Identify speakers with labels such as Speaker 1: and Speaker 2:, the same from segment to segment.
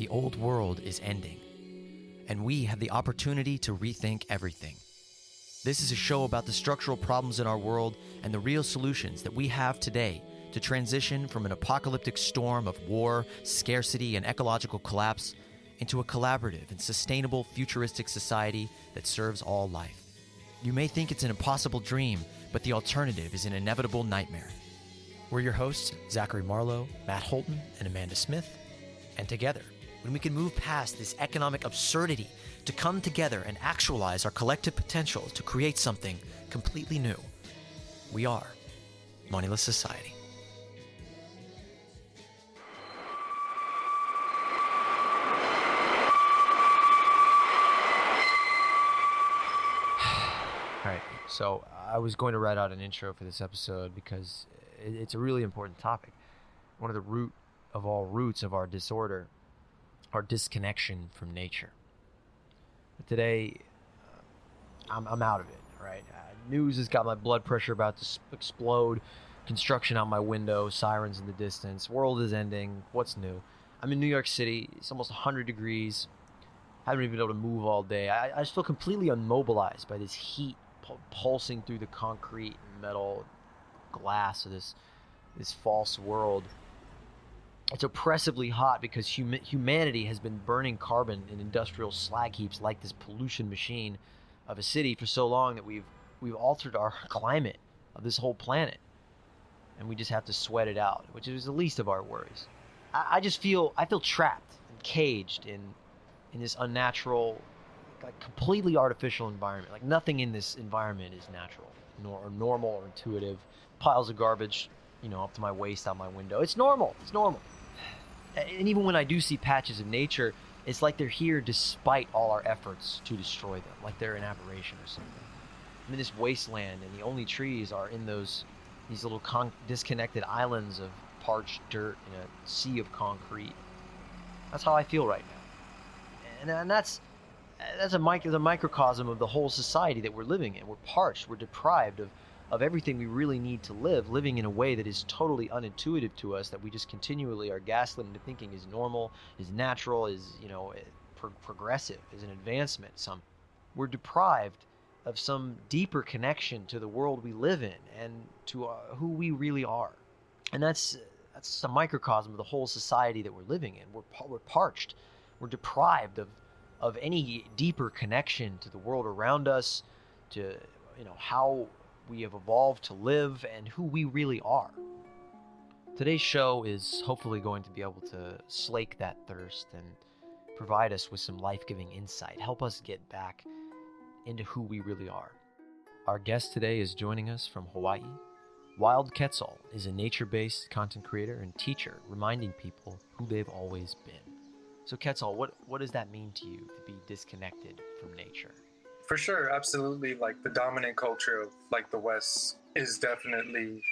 Speaker 1: The old world is ending, and we have the opportunity to rethink everything. This is a show about the structural problems in our world and the real solutions that we have today to transition from an apocalyptic storm of war, scarcity, and ecological collapse into a collaborative and sustainable futuristic society that serves all life. You may think it's an impossible dream, but the alternative is an inevitable nightmare. We're your hosts, Zachary Marlowe, Matt Holton, and Amanda Smith. And together, when we can move past this economic absurdity to come together and actualize our collective potential to create something completely new, we are Moneyless Society. All right, so I was going to write out an intro for this episode because it's a really important topic. One of the root of all roots of our disorder, our disconnection from nature. But today, uh, I'm, I'm out of it, right? Uh, news has got my blood pressure about to explode, construction out my window, sirens in the distance, world is ending, what's new? I'm in New York City, it's almost 100 degrees, I haven't even been able to move all day. I, I just feel completely immobilized by this heat pulsing through the concrete and metal glass of this this false world. It's oppressively hot because hum- humanity has been burning carbon in industrial slag heaps like this pollution machine of a city for so long that we've we've altered our climate of this whole planet, and we just have to sweat it out, which is the least of our worries. I, I just feel I feel trapped and caged in in this unnatural like completely artificial environment. Like nothing in this environment is natural, nor or normal or intuitive. Piles of garbage, you know, up to my waist out my window. It's normal. It's normal. And even when I do see patches of nature, it's like they're here despite all our efforts to destroy them, like they're an aberration or something. I mean, this wasteland, and the only trees are in those these little con- disconnected islands of parched dirt in a sea of concrete. That's how I feel right now, and, and that's that's a, micro, a microcosm of the whole society that we're living in. We're parched. We're deprived of, of everything we really need to live, living in a way that is totally unintuitive to us, that we just continually are gaslit into thinking is normal, is natural, is, you know, eh, pro- progressive, is an advancement. Some We're deprived of some deeper connection to the world we live in and to uh, who we really are. And that's, that's a microcosm of the whole society that we're living in. We're, we're parched. We're deprived of of any deeper connection to the world around us, to you know how we have evolved to live and who we really are. Today's show is hopefully going to be able to slake that thirst and provide us with some life-giving insight, help us get back into who we really are. Our guest today is joining us from Hawaii. Wild Quetzal is a nature based content creator and teacher reminding people who they've always been. So, Quetzal, what, what does that mean to you to be disconnected from nature?
Speaker 2: For sure, absolutely. Like the dominant culture of like the West is definitely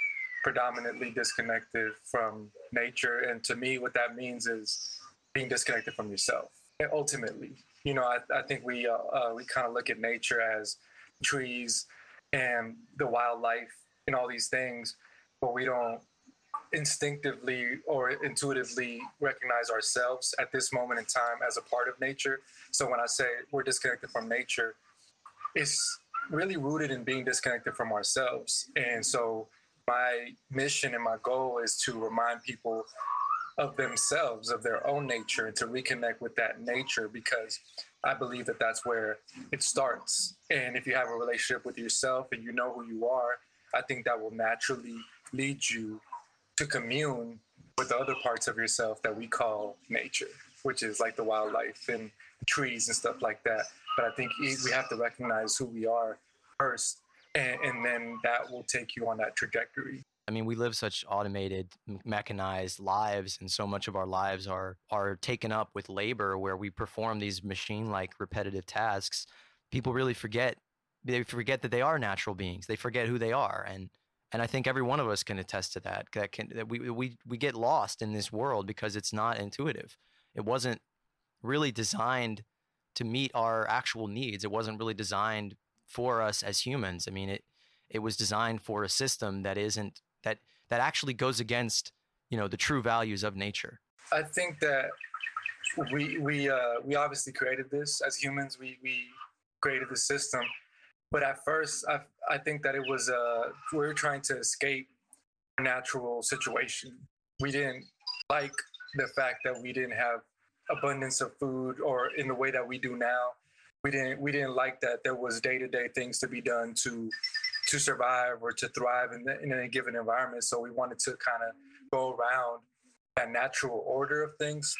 Speaker 2: predominantly disconnected from nature. And to me, what that means is being disconnected from yourself. And ultimately, you know, I, I think we uh, uh, we kind of look at nature as trees and the wildlife and all these things, but we don't instinctively or intuitively recognize ourselves at this moment in time as a part of nature. So when I say we're disconnected from nature, it's really rooted in being disconnected from ourselves. And so my mission and my goal is to remind people of themselves, of their own nature, and to reconnect with that nature because I believe that that's where it starts. And if you have a relationship with yourself and you know who you are, I think that will naturally lead you to commune with the other parts of yourself that we call nature, which is like the wildlife and trees and stuff like that. But I think we have to recognize who we are first, and, and then that will take you on that trajectory.
Speaker 1: I mean, we live such automated, mechanized lives, and so much of our lives are are taken up with labor, where we perform these machine-like repetitive tasks. People really forget they forget that they are natural beings. They forget who they are, and and I think every one of us can attest to that. That can that we we we get lost in this world because it's not intuitive. It wasn't really designed to meet our actual needs. It wasn't really designed for us as humans. I mean, it it was designed for a system that isn't that that actually goes against you know the true values of nature.
Speaker 2: I think that we we uh, we obviously created this as humans. We we created the system, but at first, I I think that it was uh, we were trying to escape natural situation. We didn't like the fact that we didn't have abundance of food or in the way that we do now. We didn't we didn't like that there was day to day things to be done to to survive or to thrive in, the, in a given environment. So we wanted to kind of go around that natural order of things.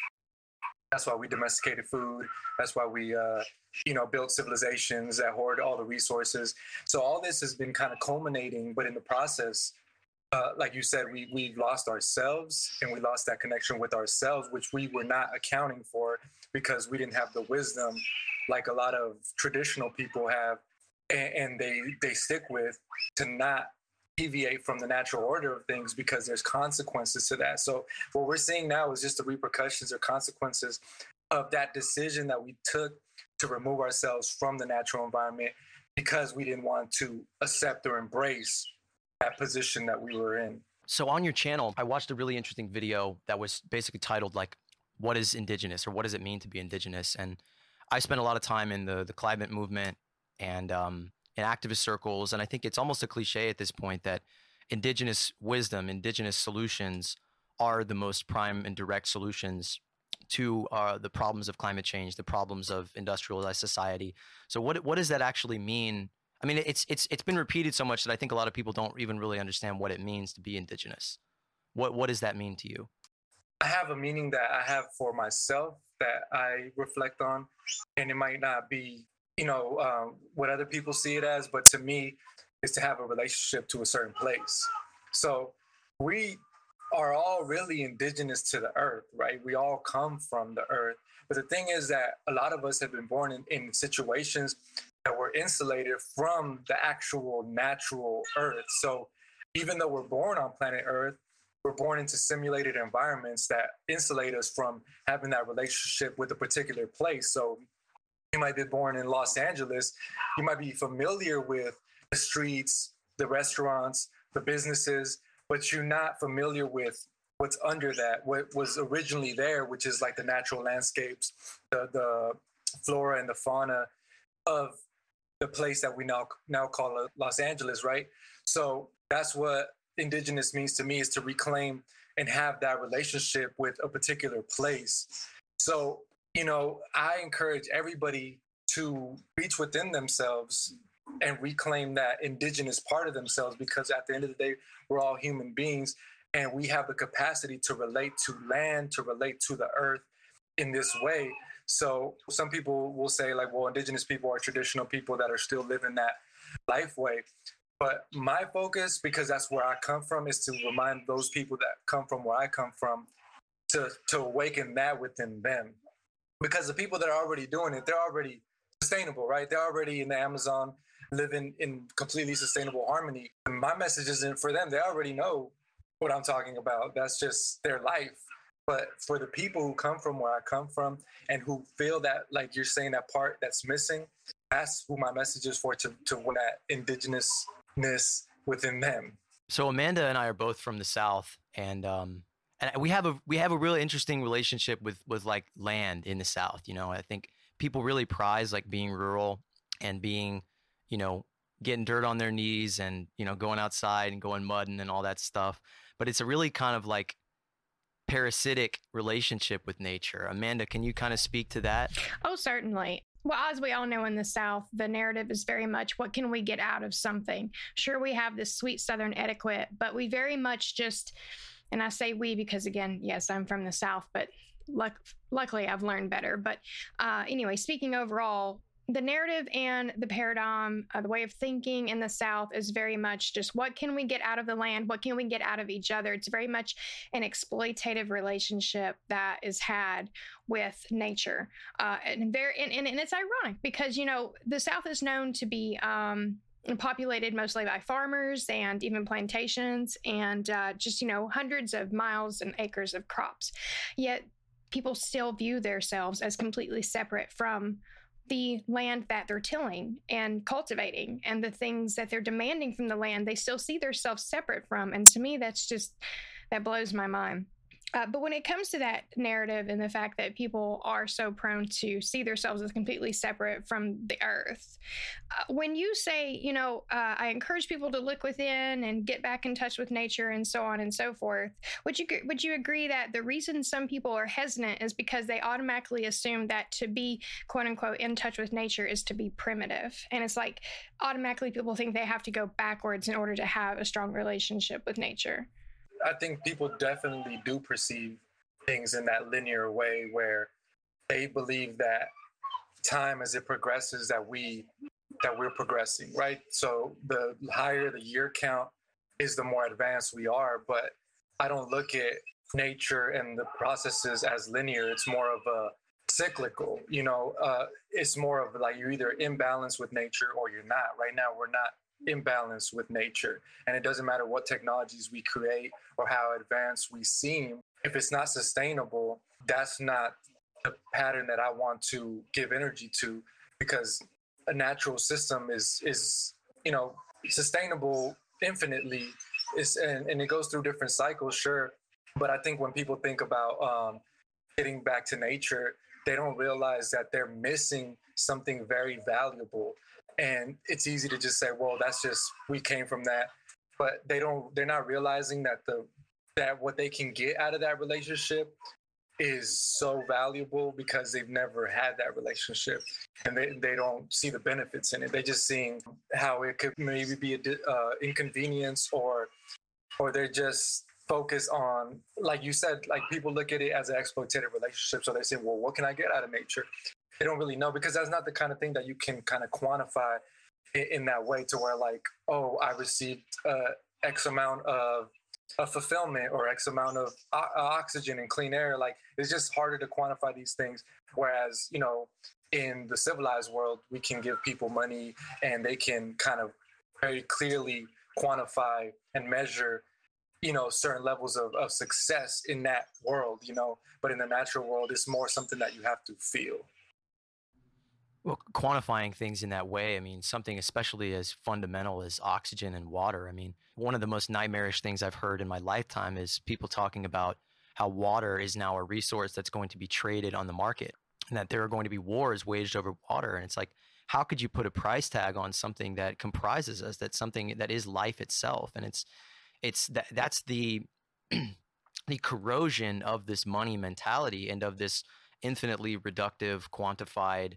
Speaker 2: That's why we domesticated food. That's why we, uh, you know, built civilizations that hoard all the resources. So all this has been kind of culminating, but in the process, uh, like you said, we we lost ourselves and we lost that connection with ourselves, which we were not accounting for because we didn't have the wisdom like a lot of traditional people have, and, and they they stick with to not deviate from the natural order of things because there's consequences to that. So what we're seeing now is just the repercussions or consequences of that decision that we took to remove ourselves from the natural environment because we didn't want to accept or embrace that position that we were in.
Speaker 1: So on your channel, I watched a really interesting video that was basically titled like what is indigenous or what does it mean to be indigenous and I spent a lot of time in the the climate movement and um, in activist circles and I think it's almost a cliche at this point that indigenous wisdom, indigenous solutions are the most prime and direct solutions to uh, the problems of climate change, the problems of industrialized society. So what what does that actually mean I mean, it's it's it's been repeated so much that I think a lot of people don't even really understand what it means to be indigenous. What what does that mean to you?
Speaker 2: I have a meaning that I have for myself that I reflect on, and it might not be you know um, what other people see it as, but to me, is to have a relationship to a certain place. So we are all really indigenous to the earth, right? We all come from the earth. But the thing is that a lot of us have been born in, in situations that we're insulated from the actual natural earth. So even though we're born on planet Earth, we're born into simulated environments that insulate us from having that relationship with a particular place. So you might be born in Los Angeles, you might be familiar with the streets, the restaurants, the businesses, but you're not familiar with what's under that, what was originally there, which is like the natural landscapes, the, the flora and the fauna of the place that we now now call Los Angeles, right? So that's what indigenous means to me is to reclaim and have that relationship with a particular place. So, you know, I encourage everybody to reach within themselves and reclaim that indigenous part of themselves because at the end of the day, we're all human beings and we have the capacity to relate to land, to relate to the earth in this way so some people will say, like, well, indigenous people are traditional people that are still living that life way. But my focus, because that's where I come from, is to remind those people that come from where I come from to, to awaken that within them. Because the people that are already doing it, they're already sustainable, right? They're already in the Amazon living in completely sustainable harmony. And my message isn't for them. They already know what I'm talking about. That's just their life. But for the people who come from where I come from and who feel that, like you're saying, that part that's missing, that's who my message is for to, to that indigenousness within them.
Speaker 1: So Amanda and I are both from the South, and um, and we have a we have a really interesting relationship with with like land in the South. You know, I think people really prize like being rural and being, you know, getting dirt on their knees and you know going outside and going mudding and all that stuff. But it's a really kind of like parasitic relationship with nature. Amanda, can you kind of speak to that?
Speaker 3: Oh, certainly. Well, as we all know in the South, the narrative is very much what can we get out of something? Sure, we have this sweet Southern etiquette, but we very much just, and I say we because, again, yes, I'm from the South, but luck, luckily I've learned better. But uh, anyway, speaking overall, the narrative and the paradigm, uh, the way of thinking in the South is very much just what can we get out of the land? What can we get out of each other? It's very much an exploitative relationship that is had with nature. Uh, and, very, and, and, and, it's ironic because, you know, the South is known to be. Um, populated mostly by farmers and even plantations and uh, just you know hundreds of miles and acres of crops yet people still view themselves as completely separate from the land that they're tilling and cultivating and the things that they're demanding from the land they still see themselves separate from. And to me that's just that blows my mind Uh, but when it comes to that narrative and the fact that people are so prone to see themselves as completely separate from the earth, uh, when you say, you know, uh, I encourage people to look within and get back in touch with nature and so on and so forth, would you would you agree that the reason some people are hesitant is because they automatically assume that to be quote unquote in touch with nature is to be primitive, and it's like automatically people think they have to go backwards in order to have a strong relationship with nature.
Speaker 2: I think people definitely do perceive things in that linear way where they believe that time as it progresses that we that we're progressing, right? So the higher the year count is the more advanced we are, but I don't look at nature and the processes as linear. It's more of a cyclical, you know, uh, it's more of like you're either in balance with nature or you're not. Right now, we're not imbalance with nature. And it doesn't matter what technologies we create or how advanced we seem, if it's not sustainable, that's not the pattern that I want to give energy to because a natural system is is you know sustainable infinitely. Is and, and it goes through different cycles sure. But i think when people think about um, getting back to nature they don't realize that they're missing something very valuable and it's easy to just say well that's just we came from that. But they don't they're not realizing that the that what they can get out of that relationship is so valuable because they've never had that relationship. And they, they don't see the benefits in it. They're just seeing how it could maybe be an uh, inconvenience or or they're just focused on like you said like people look at it as an exploitative relationship. So they say well what can i get out of nature they don't really know because that's not the kind of thing that you can kind of quantify in, in that way to where like oh i received uh, x amount of a fulfillment or x amount of o- oxygen and clean air. Like it's just harder to quantify these things. Whereas you know in the civilized world we can give people money and they can kind of very clearly quantify and measure you know certain levels of, of success in that world you know. But in the natural world it's more something that you have to feel
Speaker 1: well, quantifying things in that way, I mean, something especially as fundamental as oxygen and water. I mean, one of the most nightmarish things I've heard in my lifetime is people talking about how water is now a resource that's going to be traded on the market and that there are going to be wars waged over water. And it's like, how could you put a price tag on something that comprises us, that's something that is life itself? And it's, it's that, that's the, the corrosion of this money mentality and of this infinitely reductive, quantified,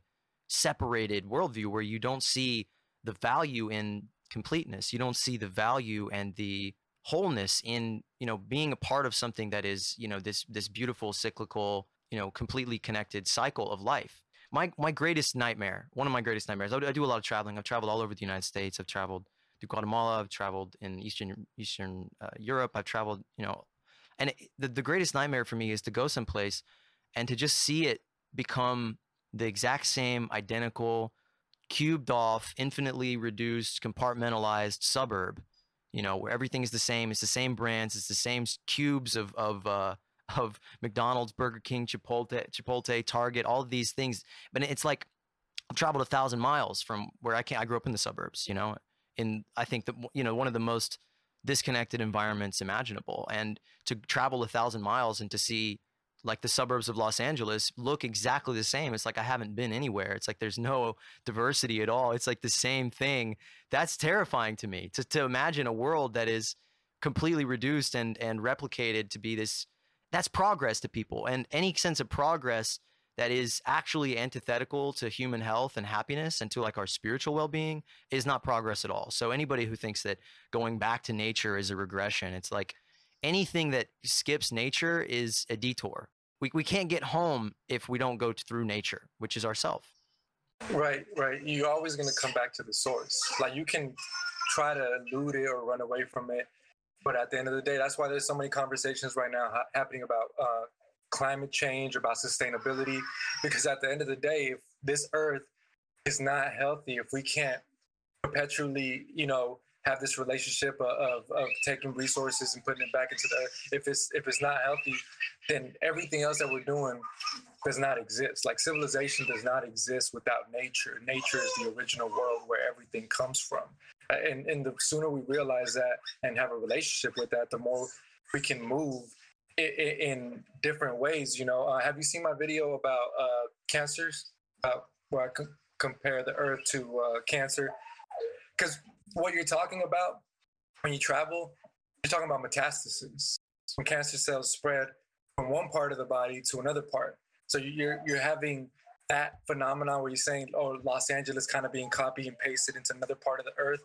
Speaker 1: separated worldview where you don't see the value in completeness. You don't see the value and the wholeness in you know being a part of something that is you know this this beautiful cyclical you know completely connected cycle of life. My my greatest nightmare, one of my greatest nightmares. I, do a lot of traveling. I've traveled all over the United States. I've traveled to Guatemala. I've traveled in Eastern Eastern uh, Europe. I've traveled you know, and it, the the greatest nightmare for me is to go someplace and to just see it become the exact same identical cubed off infinitely reduced compartmentalized suburb you know where everything is the same it's the same brands it's the same cubes of of uh, of McDonald's Burger King Chipotle Chipotle Target all of these things. But it's like I've traveled a thousand miles from where I can I grew up in the suburbs you know? In I think that you know one of the most disconnected environments imaginable. And to travel a thousand miles and to see like the suburbs of Los Angeles look exactly the same. It's like I haven't been anywhere. It's like there's no diversity at all. It's like the same thing. That's terrifying to me to, to imagine a world that is completely reduced and, and replicated to be this. That's progress to people. And any sense of progress that is actually antithetical to human health and happiness and to like our spiritual well-being is not progress at all. So anybody who thinks that going back to nature is a regression, it's like anything that skips nature is a detour. We, we can't get home if we don't go through nature, which is ourself.
Speaker 2: Right, right. You're always going to come back to the source. Like you can try to elude it or run away from it, but at the end of the day, that's why there's so many conversations right now ha- happening about uh, climate change, about sustainability. Because at the end of the day, if this earth is not healthy, if we can't perpetually, you know, have this relationship of, of taking resources and putting it back into the earth. if it's if it's not healthy then everything else that we're doing does not exist like civilization does not exist without nature nature is the original world where everything comes from and and the sooner we realize that and have a relationship with that the more we can move in, in different ways. You know, uh, have you seen my video about uh, cancers, uh, where I compare the Earth to uh, cancer? Because what you're talking about when you travel, you're talking about metastases. When cancer cells spread from one part of the body to another part, so you're you're having that phenomenon where you're saying, "Oh, Los Angeles kind of being copied and pasted into another part of the Earth."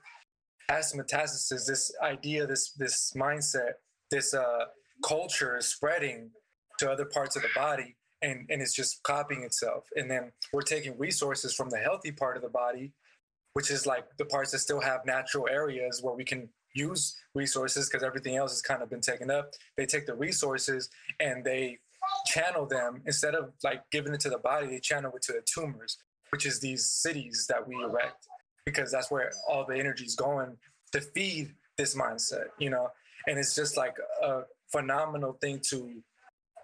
Speaker 2: As metastasis, this idea, this this mindset, this uh, culture is spreading to other parts of the body and, and it's just copying itself. And then we're taking resources from the healthy part of the body, which is like the parts that still have natural areas where we can use resources because everything else has kind of been taken up. They take the resources and they channel them instead of like giving it to the body, they channel it to the tumors, which is these cities that we erect because that's where all the energy is going to feed this mindset, you know. And it's just like a phenomenal thing to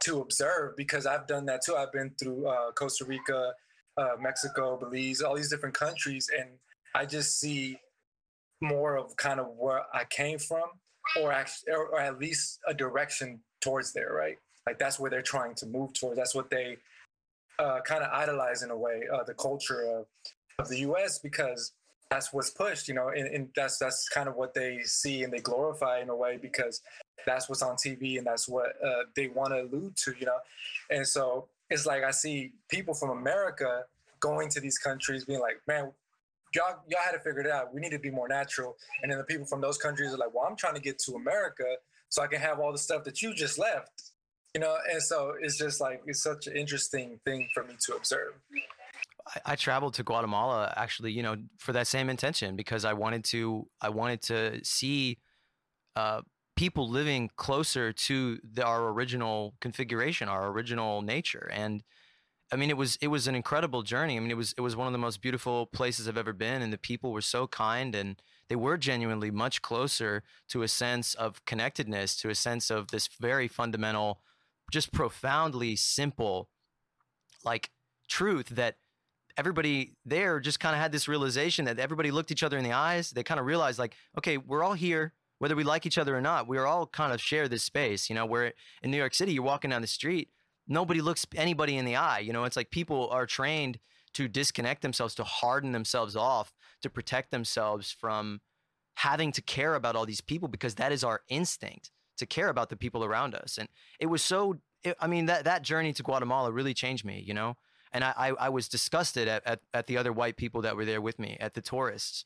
Speaker 2: to observe because I've done that too. I've been through uh, Costa Rica, uh, Mexico, Belize, all these different countries, and I just see more of kind of where I came from, or actually, or, at least a direction towards there, right? Like that's where they're trying to move towards. That's what they uh, kind of idolize in a way, uh, the culture of, of the U.S. because that's what's pushed, you know, and, and that's that's kind of what they see and they glorify in a way because that's what's on TV and that's what uh, they want to allude to, you know. And so it's like I see people from America going to these countries being like, man, y'all y'all had to figure it out. We need to be more natural. And then the people from those countries are like, well, I'm trying to get to America so I can have all the stuff that you just left. You know, and so it's just like it's such an interesting thing for me to observe.
Speaker 1: I, I traveled to Guatemala actually, you know, for that same intention because I wanted to I wanted to see uh, people living closer to the, our original configuration, our original nature. And I mean, it was it was an incredible journey. I mean, it was it was one of the most beautiful places I've ever been, and the people were so kind, and they were genuinely much closer to a sense of connectedness, to a sense of this very fundamental, just profoundly simple, like truth that everybody there just kind of had this realization that everybody looked each other in the eyes. They kind of realized, like, okay, we're all here whether we like each other or not, we are all kind of share this space. You know, where in New York City, you're walking down the street, nobody looks anybody in the eye. You know, it's like people are trained to disconnect themselves, to harden themselves off, to protect themselves from having to care about all these people because that is our instinct to care about the people around us. And it was so, it, I mean, that, that journey to Guatemala really changed me, you know? And I, I, I was disgusted at, at, at the other white people that were there with me, at the tourists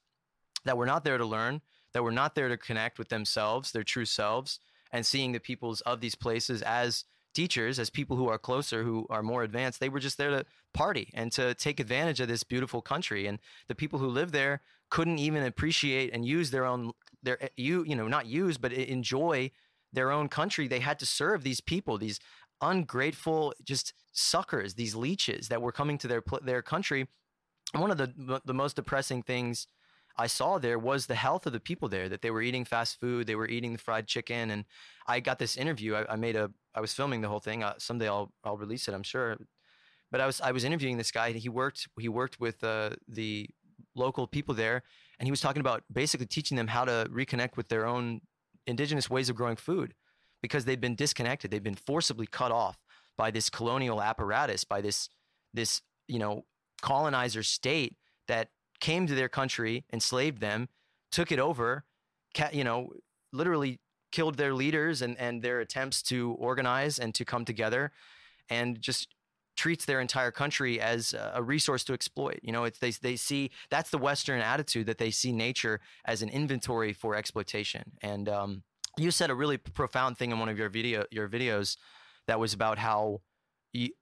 Speaker 1: that were not there to learn, that were not there to connect with themselves, their true selves, and seeing the peoples of these places as teachers, as people who are closer, who are more advanced. They were just there to party and to take advantage of this beautiful country. And the people who live there couldn't even appreciate and use their own their you you know not use but enjoy their own country. They had to serve these people, these ungrateful just suckers, these leeches that were coming to their their country. And one of the the most depressing things I saw there was the health of the people there, that they were eating fast food, they were eating the fried chicken. And I got this interview. I, I made a, I was filming the whole thing. Uh, someday I'll, I'll release it, I'm sure. But I was, I was interviewing this guy. He worked, he worked with uh, the local people there, and he was talking about basically teaching them how to reconnect with their own indigenous ways of growing food, because they've been disconnected. They've been forcibly cut off by this colonial apparatus, by this, this, you know, colonizer state that came to their country, enslaved them, took it over, you know, literally killed their leaders and, and their attempts to organize and to come together and just treats their entire country as a resource to exploit. You know, it's, they, they see that's the Western attitude that they see nature as an inventory for exploitation. And um, you said a really profound thing in one of your video your videos that was about how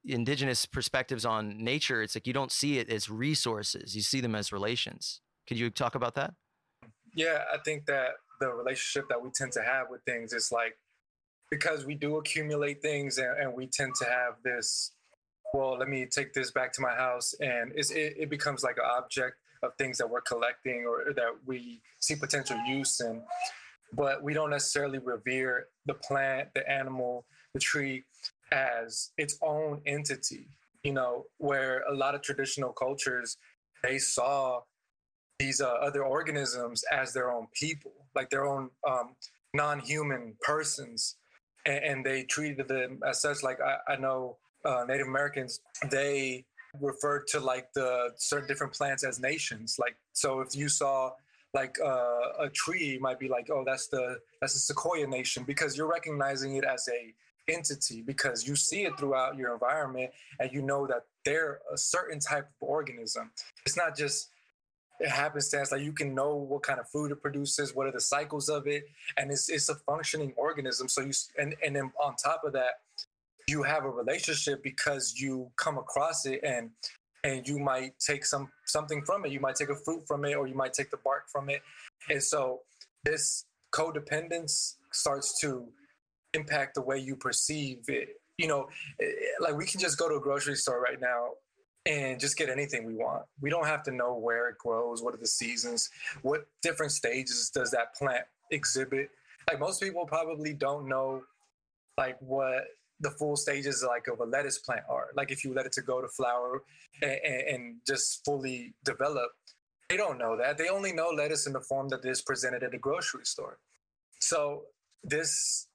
Speaker 1: indigenous perspectives on nature, it's like you don't see it as resources, you see them as relations. Could you talk about that?
Speaker 2: Yeah, I think that the relationship that we tend to have with things is like because we do accumulate things and, and we tend to have this well let me take this back to my house and it, it becomes like an object of things that we're collecting or that we see potential use in but we don't necessarily revere the plant the animal the tree as its own entity, you know, where a lot of traditional cultures, they saw these uh, other organisms as their own people, like their own um, non human persons. and, and they treated them as such. Like I, I know uh, Native Americans, they referred to like the certain different plants as nations. Like so, if you saw like uh, a tree, might be like, oh, that's the that's the Sequoia Nation because you're recognizing it as a entity because you see it throughout your environment and you know that they're a certain type of organism. It's not just it happens happenstance like you can know what kind of food it produces what are the cycles of it and it's, it's a functioning organism. So you and, and then on top of that you have a relationship because you come across it and and you might take some something from it. You might take a fruit from it or you might take the bark from it. And so this codependence starts to impact the way you perceive it you know eh, like we can just go to a grocery store right now and just get anything we want. We don't have to know where it grows, what are the seasons, what different stages does that plant exhibit. Like most people probably don't know like what the full stages like of a lettuce plant are. Like if you let it to go to flower and, and just fully develop, they don't know that. They only know lettuce in the form that is presented at a grocery store. So this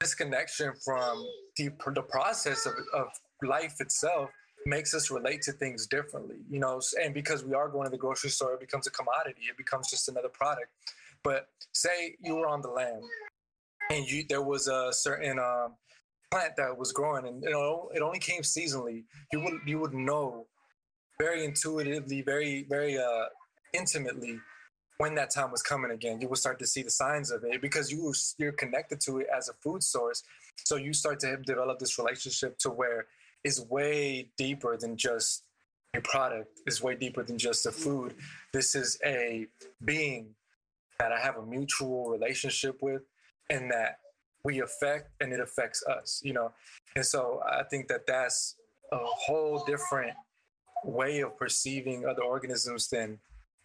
Speaker 2: disconnection from the, the process of, of life itself makes us relate to things differently, you know. And because we are going to the grocery store, it becomes a commodity. It becomes just another product. But say you were on the land, and you there was a certain um, plant that was growing, and you know it only came seasonally. You would you would know very intuitively, very very uh, intimately when that time was coming again. You will start to see the signs of it because you you're connected to it as a food source. So you start to develop this relationship to where is way deeper than just a product, is way deeper than just a food. This is a being that I have a mutual relationship with and that we affect and it affects us, you know? And so I think that that's a whole different way of perceiving other organisms than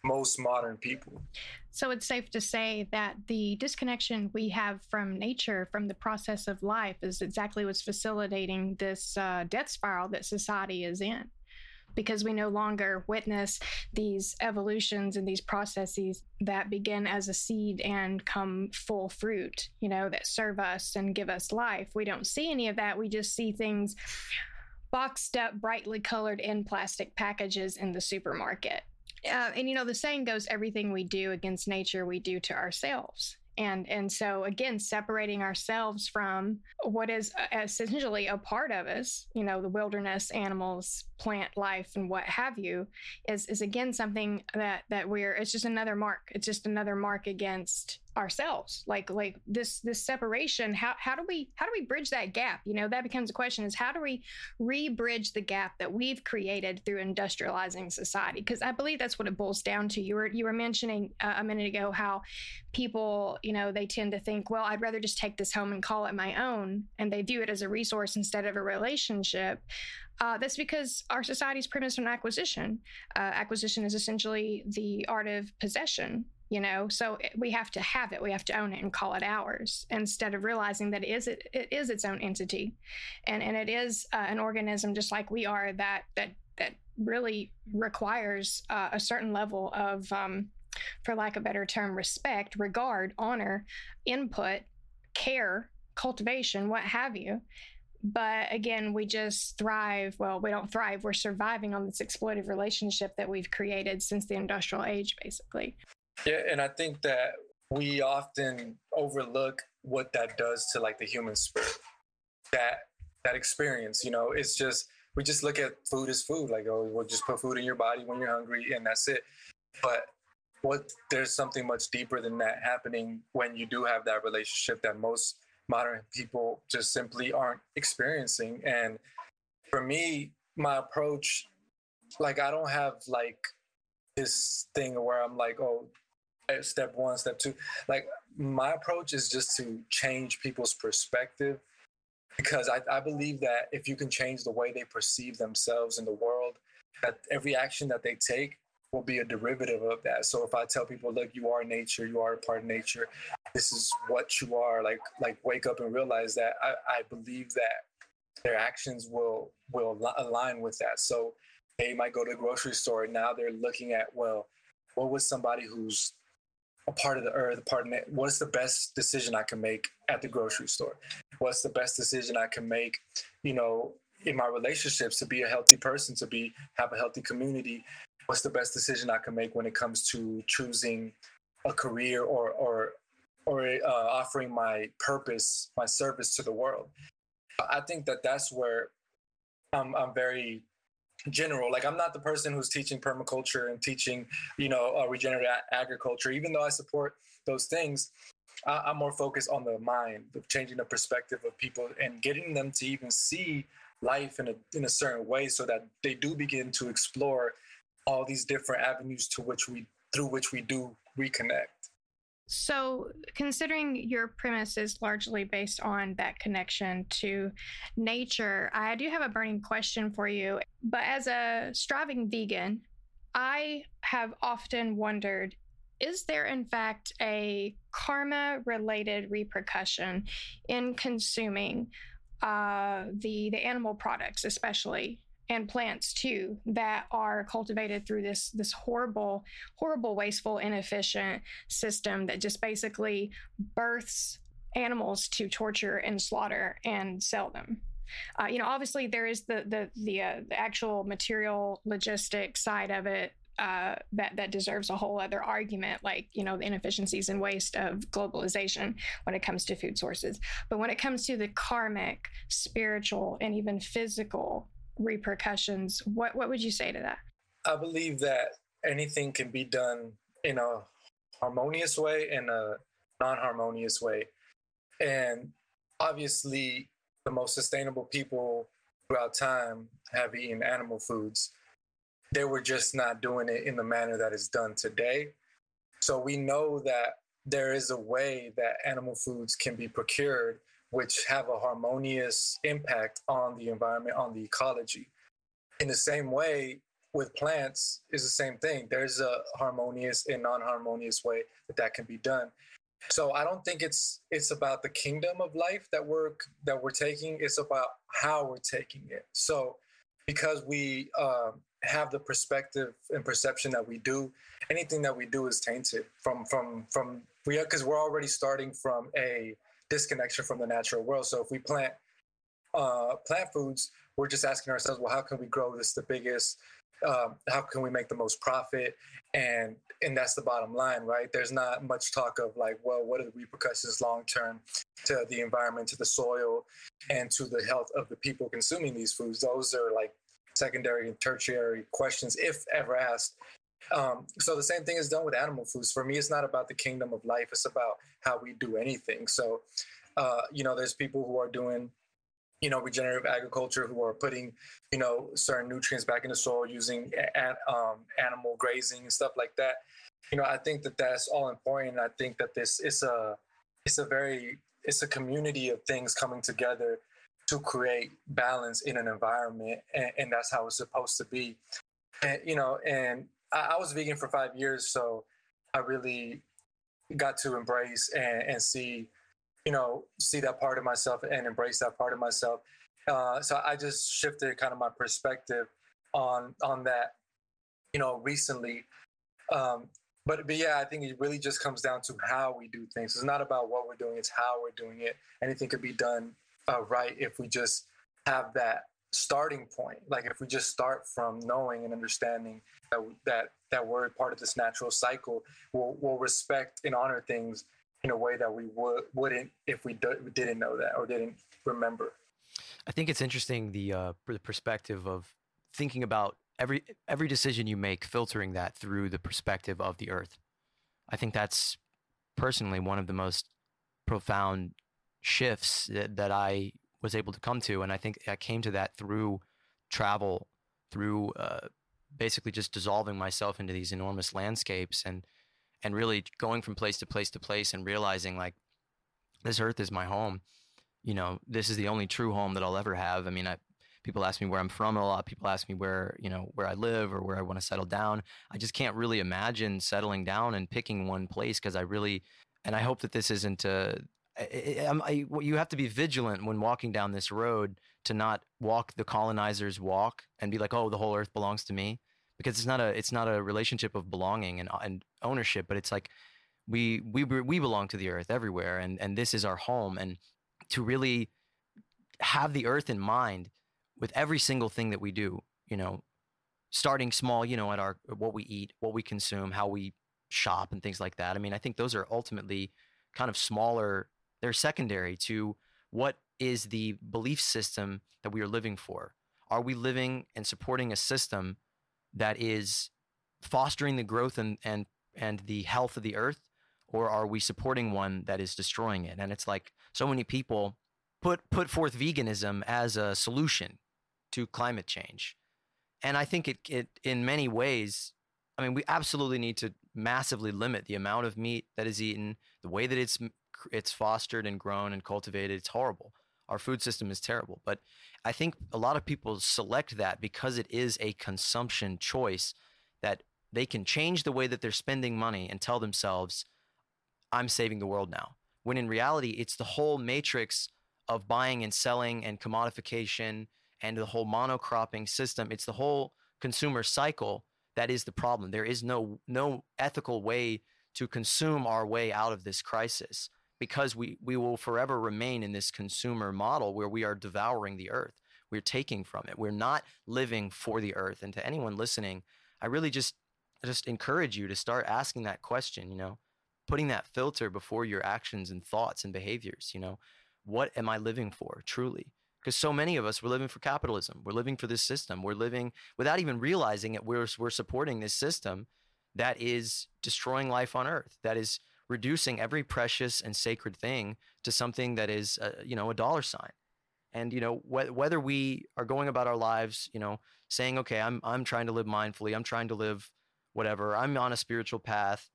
Speaker 2: most modern people.
Speaker 3: So it's safe to say that the disconnection we have from nature, from the process of life, is exactly what's facilitating this uh, death spiral that society is in. Because we no longer witness these evolutions and these processes that begin as a seed and come full fruit, you know, that serve us and give us life. We don't see any of that. We just see things boxed up, brightly colored in plastic packages in the supermarket uh, and you know the saying goes everything we do against nature we do to ourselves. And and so again separating ourselves from what is uh, essentially a part of us you know the wilderness animals plant life and what have you is is again something that that we're it's just another mark. It's just another mark against ourselves like like this this separation how how do we how do we bridge that gap? You know that becomes a question is how do we re-bridge the gap that we've created through industrializing society? Because i believe that's what it boils down to. You were you were mentioning uh, a minute ago how people you know they tend to think well i'd rather just take this home and call it my own and they view it as a resource instead of a relationship. Uh, that's because our society is premised on acquisition. Uh, acquisition is essentially the art of possession you know? So we have to have it. We have to own it and call it ours instead of realizing that it is it, it is its own entity. And and it is uh, an organism just like we are that that that really requires uh, a certain level of um, for lack of a better term respect regard honor input care cultivation what have you. But again we just thrive well we don't thrive. We're surviving on this exploitive relationship that we've created since the industrial age basically
Speaker 2: yeah, and I think that we often overlook what that does to like the human spirit. That that experience, you know, it's just we just look at food as food, like oh, we'll just put food in your body when you're hungry, and that's it. But what there's something much deeper than that happening when you do have that relationship that most modern people just simply aren't experiencing. And for me, my approach, like I don't have like this thing where I'm like, oh, step one, step two. Like my approach is just to change people's perspective because I, I believe that if you can change the way they perceive themselves in the world, that every action that they take will be a derivative of that. So if I tell people, look, you are nature, you are a part of nature, this is what you are, like like wake up and realize that I, I believe that their actions will will align with that. So they might go to the grocery store. Now they're looking at, well, what was somebody who's a part of the earth, a part of it. What is the best decision I can make at the grocery store? what's the best decision I can make, you know, in my relationships to be a healthy person, to be have a healthy community. What's the best decision I can make when it comes to choosing a career or or or uh, offering my purpose, my service to the world? I think that that's where I'm, I'm very general. Like I'm not the person who's teaching permaculture and teaching, you know, uh, regenerative agriculture. Even though I support those things, I, am more focused on the mind, of changing the perspective of people and getting them to even see life in a in a certain way, so that they do begin to explore all these different avenues to which we through which we do reconnect.
Speaker 3: So, considering your premise is largely based on that connection to nature, I do have a burning question for you. But as a striving vegan, I have often wondered is there, in fact, a karma related repercussion in consuming uh, the, the animal products, especially and plants too that are cultivated through this this horrible horrible wasteful inefficient system that just basically births animals to torture and slaughter and sell them uh, you know obviously there is the the the, uh, the actual material logistic side of it uh, that that deserves a whole other argument, like you know the inefficiencies and waste of globalization when it comes to food sources. But when it comes to the karmic, spiritual, and even physical repercussions. What what would you say to that?
Speaker 2: I believe that anything can be done in a harmonious way and a non-harmonious way. And obviously the most sustainable people throughout time have eaten animal foods. They were just not doing it in the manner that is done today. So we know that there is a way that animal foods can be procured which have a harmonious impact on the environment, on the ecology. In the same way, with plants is the same thing. There's a harmonious and non-harmonious way that that can be done. So I don't think it's it's about the kingdom of life that we're that we're taking. It's about how we're taking it. So because we um, have the perspective and perception that we do, anything that we do is tainted from from from we because we're already starting from a disconnection from the natural world. So if we plant uh, plant foods, we're just asking ourselves, well, how can we grow this the biggest? Um, how can we make the most profit? And and that's the bottom line, right? There's not much talk of like, well, what are the repercussions long term to the environment, to the soil, and to the health of the people consuming these foods? Those are like secondary and tertiary questions, if ever asked. Um, so the same thing is done with animal foods. For me, it's not about the kingdom of life; it's about how we do anything. So, uh, you know, there's people who are doing, you know, regenerative agriculture who are putting, you know, certain nutrients back in the soil using a- um, animal grazing and stuff like that. You know, I think that that's all important. I think that this is a, it's a very, it's a community of things coming together to create balance in an environment, and, and that's how it's supposed to be. And you know, and I, I was vegan for five years, so I really got to embrace and, and see, you know, see that part of myself and embrace that part of myself. Uh, so I just shifted kind of my perspective on on that, you know, recently. Um, but but yeah, I think it really just comes down to how we do things. It's not about what we're doing; it's how we're doing it. Anything could be done uh, right if we just have that starting point. Like if we just start from knowing and understanding that that that we're part of this natural cycle, we'll, we'll respect and honor things in a way that we would wouldn't if we didn't know that or didn't remember.
Speaker 1: I think it's interesting the uh, the perspective of thinking about every every decision you make, filtering that through the perspective of the earth. I think that's personally one of the most profound shifts that, that I was able to come to. And I think I came to that through travel, through uh, basically just dissolving myself into these enormous landscapes and and really going from place to place to place and realizing like this earth is my home. You know, this is the only true home that I'll ever have. I mean, I, people ask me where I'm from a lot. People ask me where, you know, where I live or where I want to settle down. I just can't really imagine settling down and picking one place because I really, and I hope that this isn't a, I, I, you have to be vigilant when walking down this road to not walk the colonizers' walk and be like, "Oh, the whole earth belongs to me," because it's not a it's not a relationship of belonging and and ownership, but it's like we we we belong to the earth everywhere, and and this is our home. And to really have the earth in mind with every single thing that we do, you know, starting small, you know, at our what we eat, what we consume, how we shop and things like that. I mean, I think those are ultimately kind of smaller, they're secondary to what is the belief system that we are living for. Are we living and supporting a system that is fostering the growth and and and the health of the earth or are we supporting one that is destroying it? And it's like so many people put put forth veganism as a solution to climate change. And I think it, it in many ways, I mean, we absolutely need to massively limit the amount of meat that is eaten, the way that it's it's fostered and grown and cultivated. It's horrible. Our food system is terrible. But I think a lot of people select that because it is a consumption choice that they can change the way that they're spending money and tell themselves, I'm saving the world now. When in reality, it's the whole matrix of buying and selling and commodification and the whole monocropping system. It's the whole consumer cycle that is the problem. There is no no ethical way to consume our way out of this crisis because we we will forever remain in this consumer model where we are devouring the earth. We're taking from it. We're not living for the earth. And to anyone listening, I really just just encourage you to start asking that question, you know, putting that filter before your actions and thoughts and behaviors, you know, what am I living for truly? Because so many of us, we're living for capitalism. We're living for this system. We're living without even realizing it. We're, we're supporting this system that is destroying life on earth, that is reducing every precious and sacred thing to something that is, uh, you know, a dollar sign. And, you know, wh- whether we are going about our lives, you know, saying, okay, I'm, I'm trying to live mindfully, I'm trying to live whatever, I'm on a spiritual path,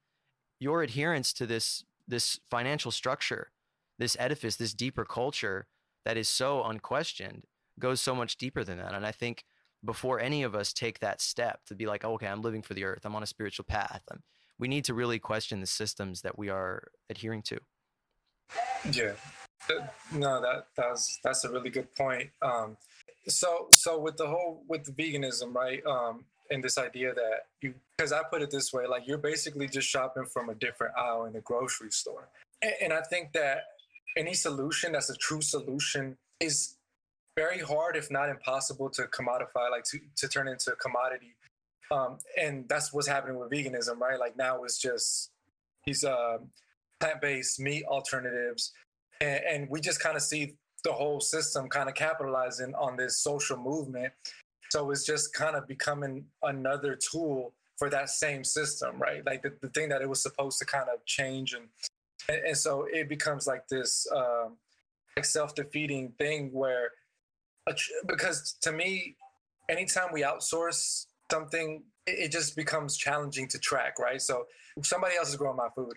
Speaker 1: your adherence to this, this financial structure, this edifice, this deeper culture that is so unquestioned goes so much deeper than that. And I think before any of us take that step to be like, oh, okay, I'm living for the earth, I'm on a spiritual path, I'm, we need to really question the systems that we are adhering to.
Speaker 2: Yeah, no, that that's that's a really good point. Um, so so with the whole with the veganism, right? Um, and this idea that you because I put it this way, like you're basically just shopping from a different aisle in the grocery store, and, and I think that any solution that's a true solution is very hard, if not impossible, to commodify, like to, to turn into a commodity. Um, and that's what's happening with veganism, right? Like now it's just these uh, plant-based meat alternatives, and, and we just kind of see the whole system kind of capitalizing on this social movement. So it's just kind of becoming another tool for that same system, right? Like the, the thing that it was supposed to kind of change and and, and so it becomes like this um, like self-defeating thing where because to me anytime we outsource something it, it just becomes challenging to track right so somebody else is growing my food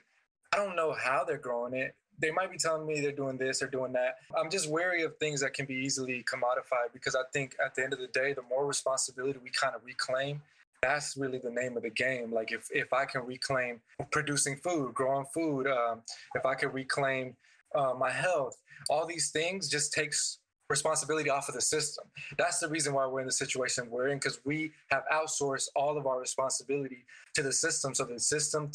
Speaker 2: i don't know how they're growing it they might be telling me they're doing this or doing that. I'm just wary of things that can be easily commodified because I think at the end of the day, the more responsibility we kind of reclaim, that's really the name of the game. Like if, if I can reclaim producing food, growing food, um, if I can reclaim uh, my health, all these things just takes responsibility off of the system. That's the reason why we're in the situation we're in because we have outsourced all of our responsibility to the system. So the system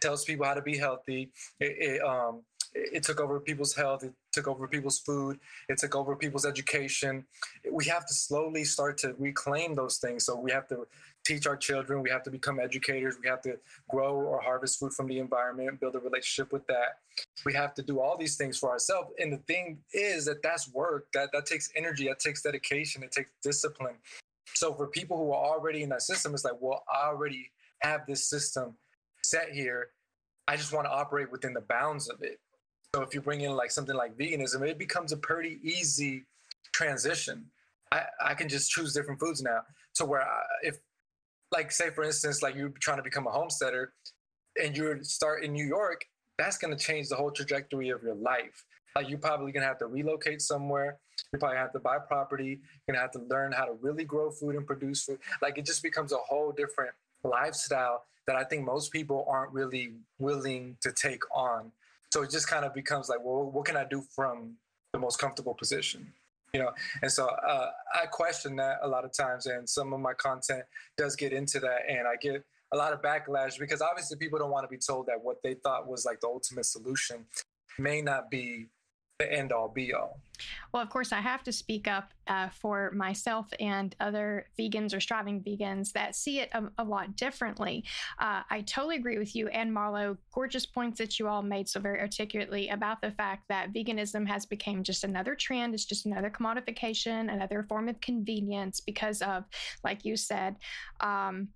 Speaker 2: tells people how to be healthy. It, it, um, it took over people's health. It took over people's food. It took over people's education. We have to slowly start to reclaim those things. So we have to teach our children. We have to become educators. We have to grow or harvest food from the environment, build a relationship with that. We have to do all these things for ourselves. And the thing is that that's work. That that takes energy. That takes dedication. It takes discipline. So for people who are already in that system, it's like, well, I already have this system set here. I just want to operate within the bounds of it. So if you bring in like something like veganism, it becomes a pretty easy transition. I, I can just choose different foods now. To where I, if like say for instance like you're trying to become a homesteader and you start in new york that's going to change the whole trajectory of your life. Like you're probably going to have to relocate somewhere. You probably have to buy property. You're going to have to learn how to really grow food and produce food. Like it just becomes a whole different lifestyle that i think most people aren't really willing to take on. So it just kind of becomes like well what can i do from the most comfortable position you know and so uh, i question that a lot of times and some of my content does get into that and i get a lot of backlash because obviously people don't want to be told that what they thought was like the ultimate solution may not be the end all be all.
Speaker 3: Well, of course, I have to speak up uh, for myself and other vegans or striving vegans that see it a, a lot differently. Uh, I totally agree with you and Marlo. Gorgeous points that you all made so very articulately about the fact that veganism has become just another trend. It's just another commodification, another form of convenience because of, like you said, um,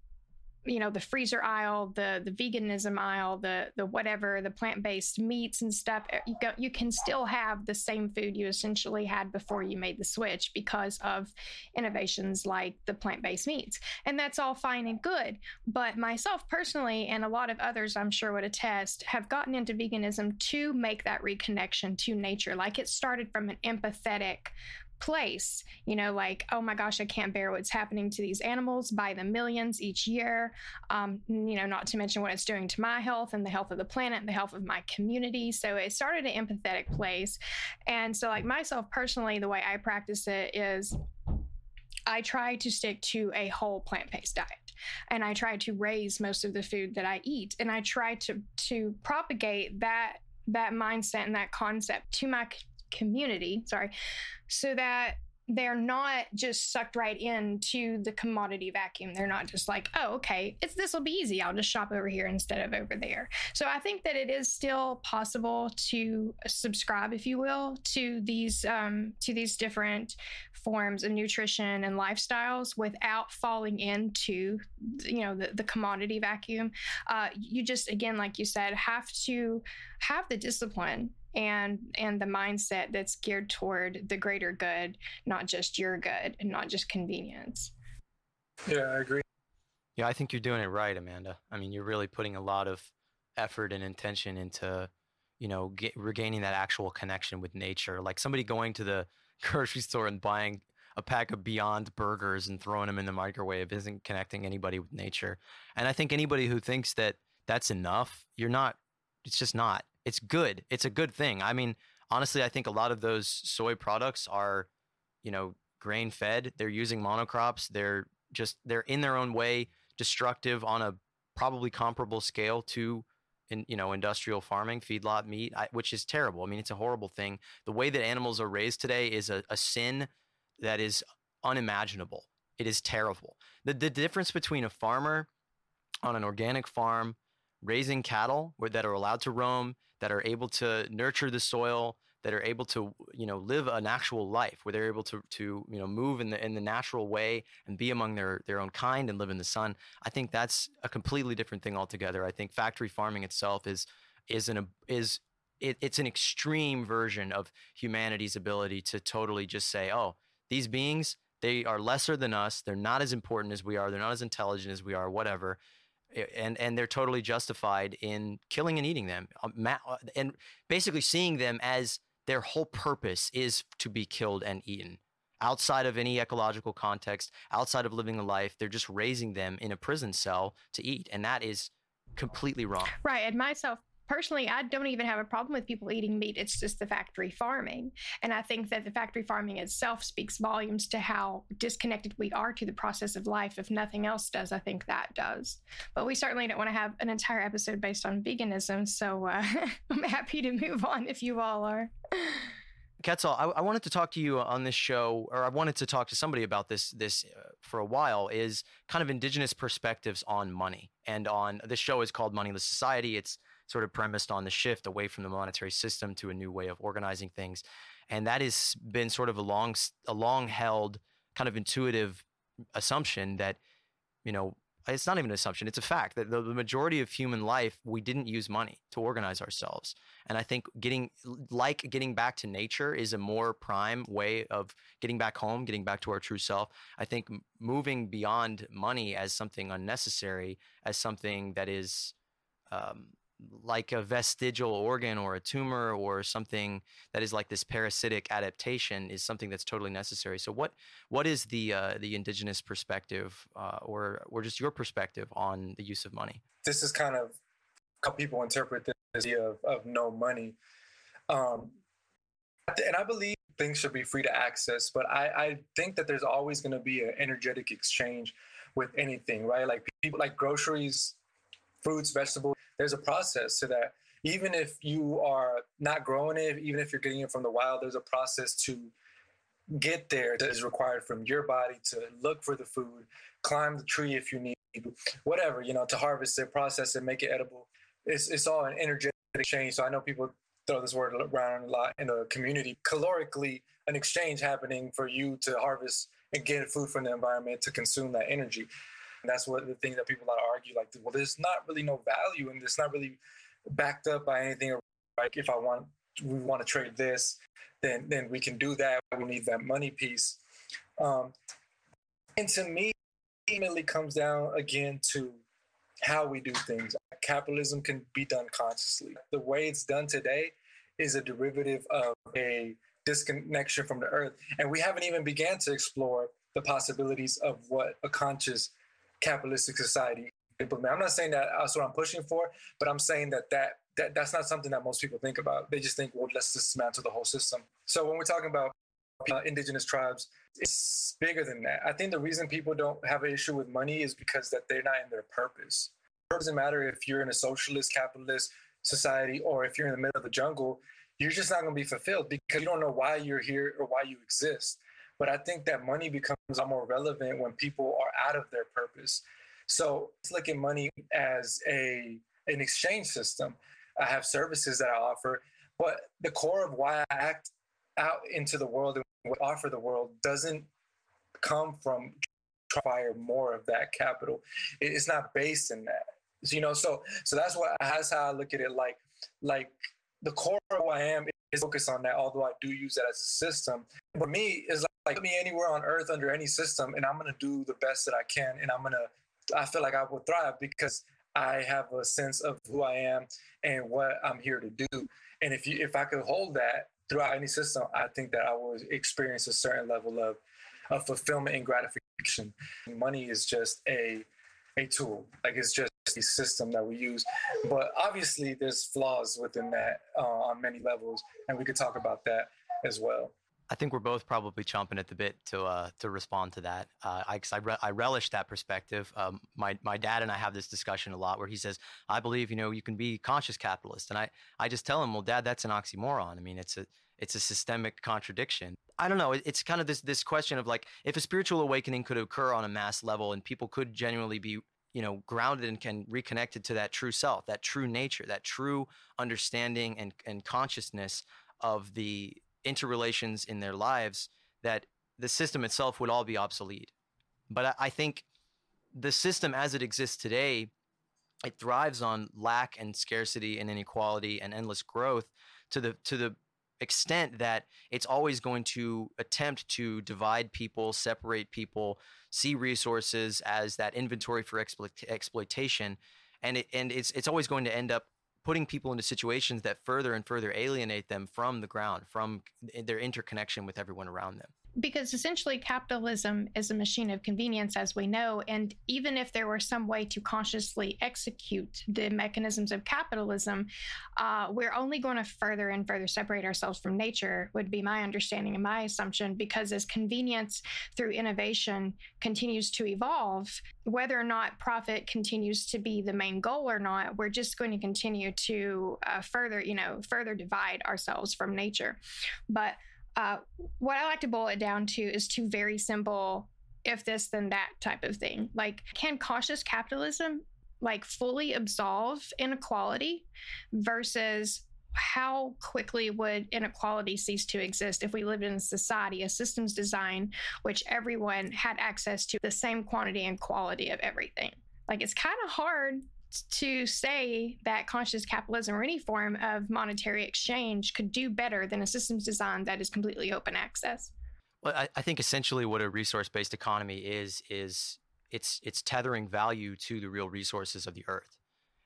Speaker 3: you know the freezer aisle the the veganism aisle the the whatever the plant-based meats and stuff eh, you, go, you can still have the same food you essentially had before you made the switch because of innovations like the plant-based meats. And that's all fine and good. But myself personally and a lot of others i'm sure would attest have gotten into veganism to make that reconnection to nature. Like it started from an empathetic place. You know, like, oh my gosh, I can't bear what's happening to these animals by the millions each year. Um, you know, not to mention what it's doing to my health and the health of the planet and the health of my community. So it started an empathetic place. And so, like, myself personally, the way I practice it is I try to stick to a whole plant based diet and I try to raise most of the food that I eat and I try to to propagate that that mindset and that concept to my community, sorry, so that they're not just sucked right into the commodity vacuum. They're not just like, oh, okay, it's this will be easy. I'll just shop over here instead of over there. So I think that it is still possible to subscribe, if you will, to these um, to these different forms of nutrition and lifestyles without falling into you know the, the commodity vacuum. Uh, you just again, like you said, have to have the discipline and and the mindset that's geared toward the greater good not just your good and not just convenience.
Speaker 2: Yeah i agree.
Speaker 1: Yeah i think you're doing it right amanda. I mean you're really putting a lot of effort and intention into you know get, regaining that actual connection with nature. Like somebody going to the grocery store and buying a pack of beyond burgers and throwing them in the microwave isn't connecting anybody with nature. And i think anybody who thinks that that's enough you're not it's just not it's good. It's a good thing. I mean, honestly, I think a lot of those soy products are, you know, grain fed. They're using monocrops. They're just they're in their own way destructive on a probably comparable scale to in you know industrial farming feedlot meat I, which is terrible i mean it's a horrible thing the way that animals are raised today is a, a sin that is unimaginable it is terrible the, the difference between a farmer on an organic farm raising cattle that are allowed to roam that are able to nurture the soil, that are able to you know live an actual life where they're able to to you know move in the in the natural way and be among their their own kind and live in the sun. I think that's a completely different thing altogether. I think factory farming itself is is an is it, it's an extreme version of humanity's ability to totally just say, oh, these beings they are lesser than us. They're not as important as we are. They're not as intelligent as we are. Whatever and and they're totally justified in killing and eating them, um, uh, and basically seeing them as their whole purpose is to be killed and eaten. Outside of any ecological context, outside of living a life, they're just raising them in a prison cell to eat, and that is completely wrong.
Speaker 3: Right, and myself personally, I don't even have a problem with people eating meat. It's just the factory farming. And I think that the factory farming itself speaks volumes to how disconnected we are to the process of life. If nothing else does, I think that does. But we certainly don't want to have an entire episode based on veganism. So uh, I'm happy to move on if you all are.
Speaker 1: Quetzal, I, I, wanted to talk to you on this show, or I wanted to talk to somebody about this this uh, for a while. Is kind of indigenous perspectives on money, and on this show is called Moneyless Society. It's sort of premised on the shift away from the monetary system to a new way of organizing things. And that has been sort of a long, a long held kind of intuitive assumption that, you know, it's not even an assumption, it's a fact that the, the majority of human life, we didn't use money to organize ourselves. And I think getting, like getting back to nature is a more prime way of getting back home, getting back to our true self. I think moving beyond money as something unnecessary, as something that is, um, like a vestigial organ or a tumor or something that is like this parasitic adaptation is something that's totally necessary. So what what is the uh, the indigenous perspective uh, or or just your perspective on the use of money?
Speaker 2: This is kind of how people interpret this idea of, of no money, um, and I believe things should be free to access. But I, I think that there's always going to be an energetic exchange with anything, right? Like people like groceries, fruits, vegetables there's a process to that. even if you are not growing it, even if you're getting it from the wild, there's a process to get there that is required from your body to look for the food, climb the tree if you need, whatever, you know, to harvest it, process it, make it edible. It's, it's all an energetic exchange. So I know people throw this word around a lot in the community. Calorically, an exchange happening for you to harvest and get food from the environment to consume that energy. And that's what the thing that people like to argue, like, well, there's not really no value and it's not really backed up by anything. Like, if I want, we want to trade this, then then we can do that. We need that money piece. Um, and to me, ultimately comes down again to how we do things. Capitalism can be done consciously. The way it's done today is a derivative of a disconnection from the earth. And we haven't even began to explore the possibilities of what a conscious capitalistic society implement. I'm not saying that that's what I'm pushing for, but I'm saying that, that that that's not something that most people think about. They just think, well, let's dismantle the whole system. So when we're talking about uh, indigenous tribes, it's bigger than that. I think the reason people don't have an issue with money is because that they're not in their purpose. It doesn't matter if you're in a socialist, capitalist society or if you're in the middle of the jungle, you're just not going to be fulfilled because you don't know why you're here or why you exist. But I think that money becomes more relevant when people are out of their purpose. So let's look at money as a an exchange system. I have services that I offer, but the core of why I act out into the world and offer the world doesn't come from acquire more of that capital. It's not based in that. You know, so so that's what that's how I look at it. Like like the core of who I am is focused on that. Although I do use that as a system, for me is like, like put me anywhere on earth under any system, and I'm gonna do the best that I can, and I'm gonna. I feel like I will thrive because I have a sense of who I am and what I'm here to do. And if you if I could hold that throughout any system, I think that I will experience a certain level of of fulfillment and gratification. Money is just a a tool. Like it's just system that we use. But obviously, there's flaws within that uh, on many levels, and we could talk about that as well.
Speaker 1: I think we're both probably chomping at the bit to uh, to respond to that. Uh, I I, re- I, relish that perspective. Um, my my dad and I have this discussion a lot, where he says, "I believe you know you can be conscious capitalist," and I I just tell him, "Well, Dad, that's an oxymoron. I mean, it's a it's a systemic contradiction. I don't know. It's kind of this this question of like if a spiritual awakening could occur on a mass level and people could genuinely be you know grounded and can reconnected to that true self, that true nature, that true understanding and and consciousness of the interrelations in their lives, that the system itself would all be obsolete. But I, I think the system as it exists today, it thrives on lack and scarcity and inequality and endless growth to the to the extent that it's always going to attempt to divide people, separate people, see resources as that inventory for exploit- exploitation, and it, and it's it's always going to end up putting people into situations that further and further alienate them from the ground, from eh, their interconnection with everyone around them
Speaker 3: because essentially capitalism is a machine of convenience as we know and even if there were some way to consciously execute the mechanisms of capitalism uh, we're only going to further and further separate ourselves from nature would be my understanding and my assumption because as convenience through innovation continues to evolve whether or not profit continues to be the main goal or not we're just going to continue to uh, further you know further divide ourselves from nature. But uh, what I like to boil it down to is two very simple if this then that type of thing. Like, can conscious capitalism like fully absolve inequality versus how quickly would inequality cease to exist if we lived in a society, a systems design, which everyone had access to the same quantity and quality of everything? Like, it's kind of hard to say that conscious capitalism or any form of monetary exchange could do better than a systems design that is completely open access.
Speaker 1: Well, I, I think essentially what a resource-based economy is is it's it's tethering value to the real resources of the earth.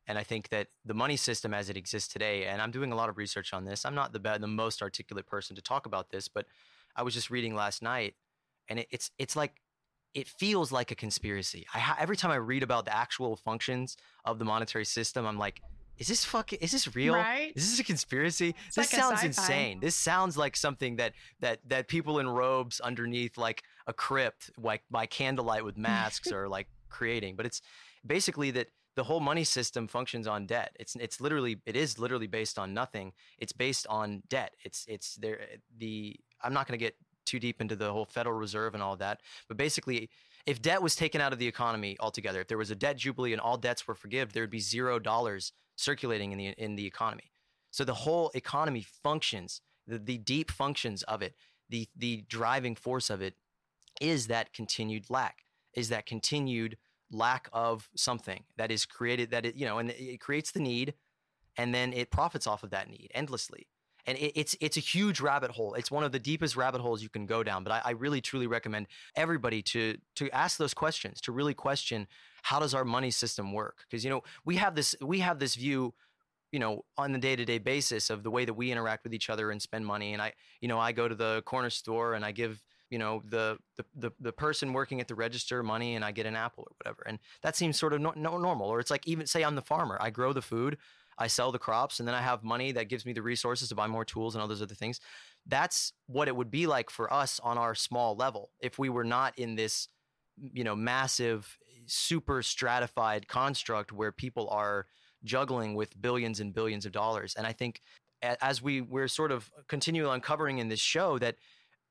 Speaker 1: And I think that the money system as it exists today, and I'm doing a lot of research on this. I'm not the the most articulate person to talk about this, but I was just reading last night, and it, it's it's like it feels like a conspiracy. I ha- every time I read about the actual functions of the monetary system, I'm like, is this fucking is this real?
Speaker 3: Right?
Speaker 1: Is this a conspiracy?
Speaker 3: It's
Speaker 1: this
Speaker 3: like
Speaker 1: sounds insane. This sounds like something that that that people in robes underneath like a crypt, like by candlelight with masks, are like creating. But it's basically that the whole money system functions on debt. It's it's literally it is literally based on nothing. It's based on debt. It's it's there the I'm not going to get too deep into the whole Federal Reserve and all that, but basically if debt was taken out of the economy altogether, if there was a debt jubilee and all debts were forgiven, there would be zero dollars circulating in the in the economy. So the whole economy functions, the, the deep functions of it, the the driving force of it is that continued lack, is that continued lack of something that is created that it you know and it creates the need and then it profits off of that need endlessly and it, it's it's a huge rabbit hole. It's one of the deepest rabbit holes you can go down but I, I really truly recommend everybody to to ask those questions to really question how does our money system work? Because you know we have this we have this view you know on the day-to-day basis of the way that we interact with each other and spend money. And i you know i go to the corner store and i give you know the, the the the person working at the register money and I get an apple or whatever. And that seems sort of no, no, normal. Or it's like even say I'm the farmer, I grow the food, I sell the crops, and then I have money that gives me the resources to buy more tools and all those other things. That's what it would be like for us on our small level if we were not in this you know massive super stratified construct where people are juggling with billions and billions of dollars and i think as we we're sort of continually uncovering in this show that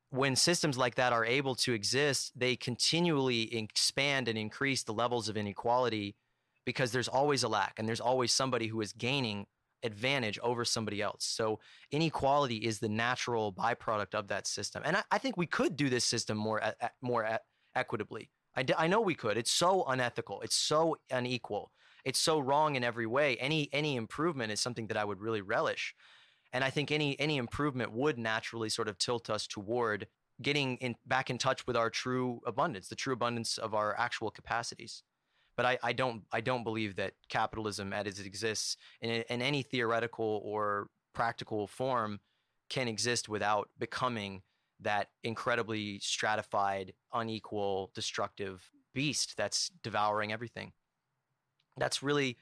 Speaker 1: when systems like that are able to exist, they continually expand and increase the levels of inequality because there's always a lack and there's always somebody who is gaining advantage over somebody else. So inequality is the natural byproduct of that system. And I, I think we could do this system more, more equitably. I, d- I know we could. It's so unethical. It's so unequal. It's so wrong in every way. Any any improvement is something that I would really relish. And I think any any improvement would naturally sort of tilt us toward getting in, back in touch with our true abundance, the true abundance of our actual capacities. But I, I don't I don't believe that capitalism as it exists in, in any theoretical or practical form can exist without becoming that incredibly stratified, unequal, destructive beast that's devouring everything. That's really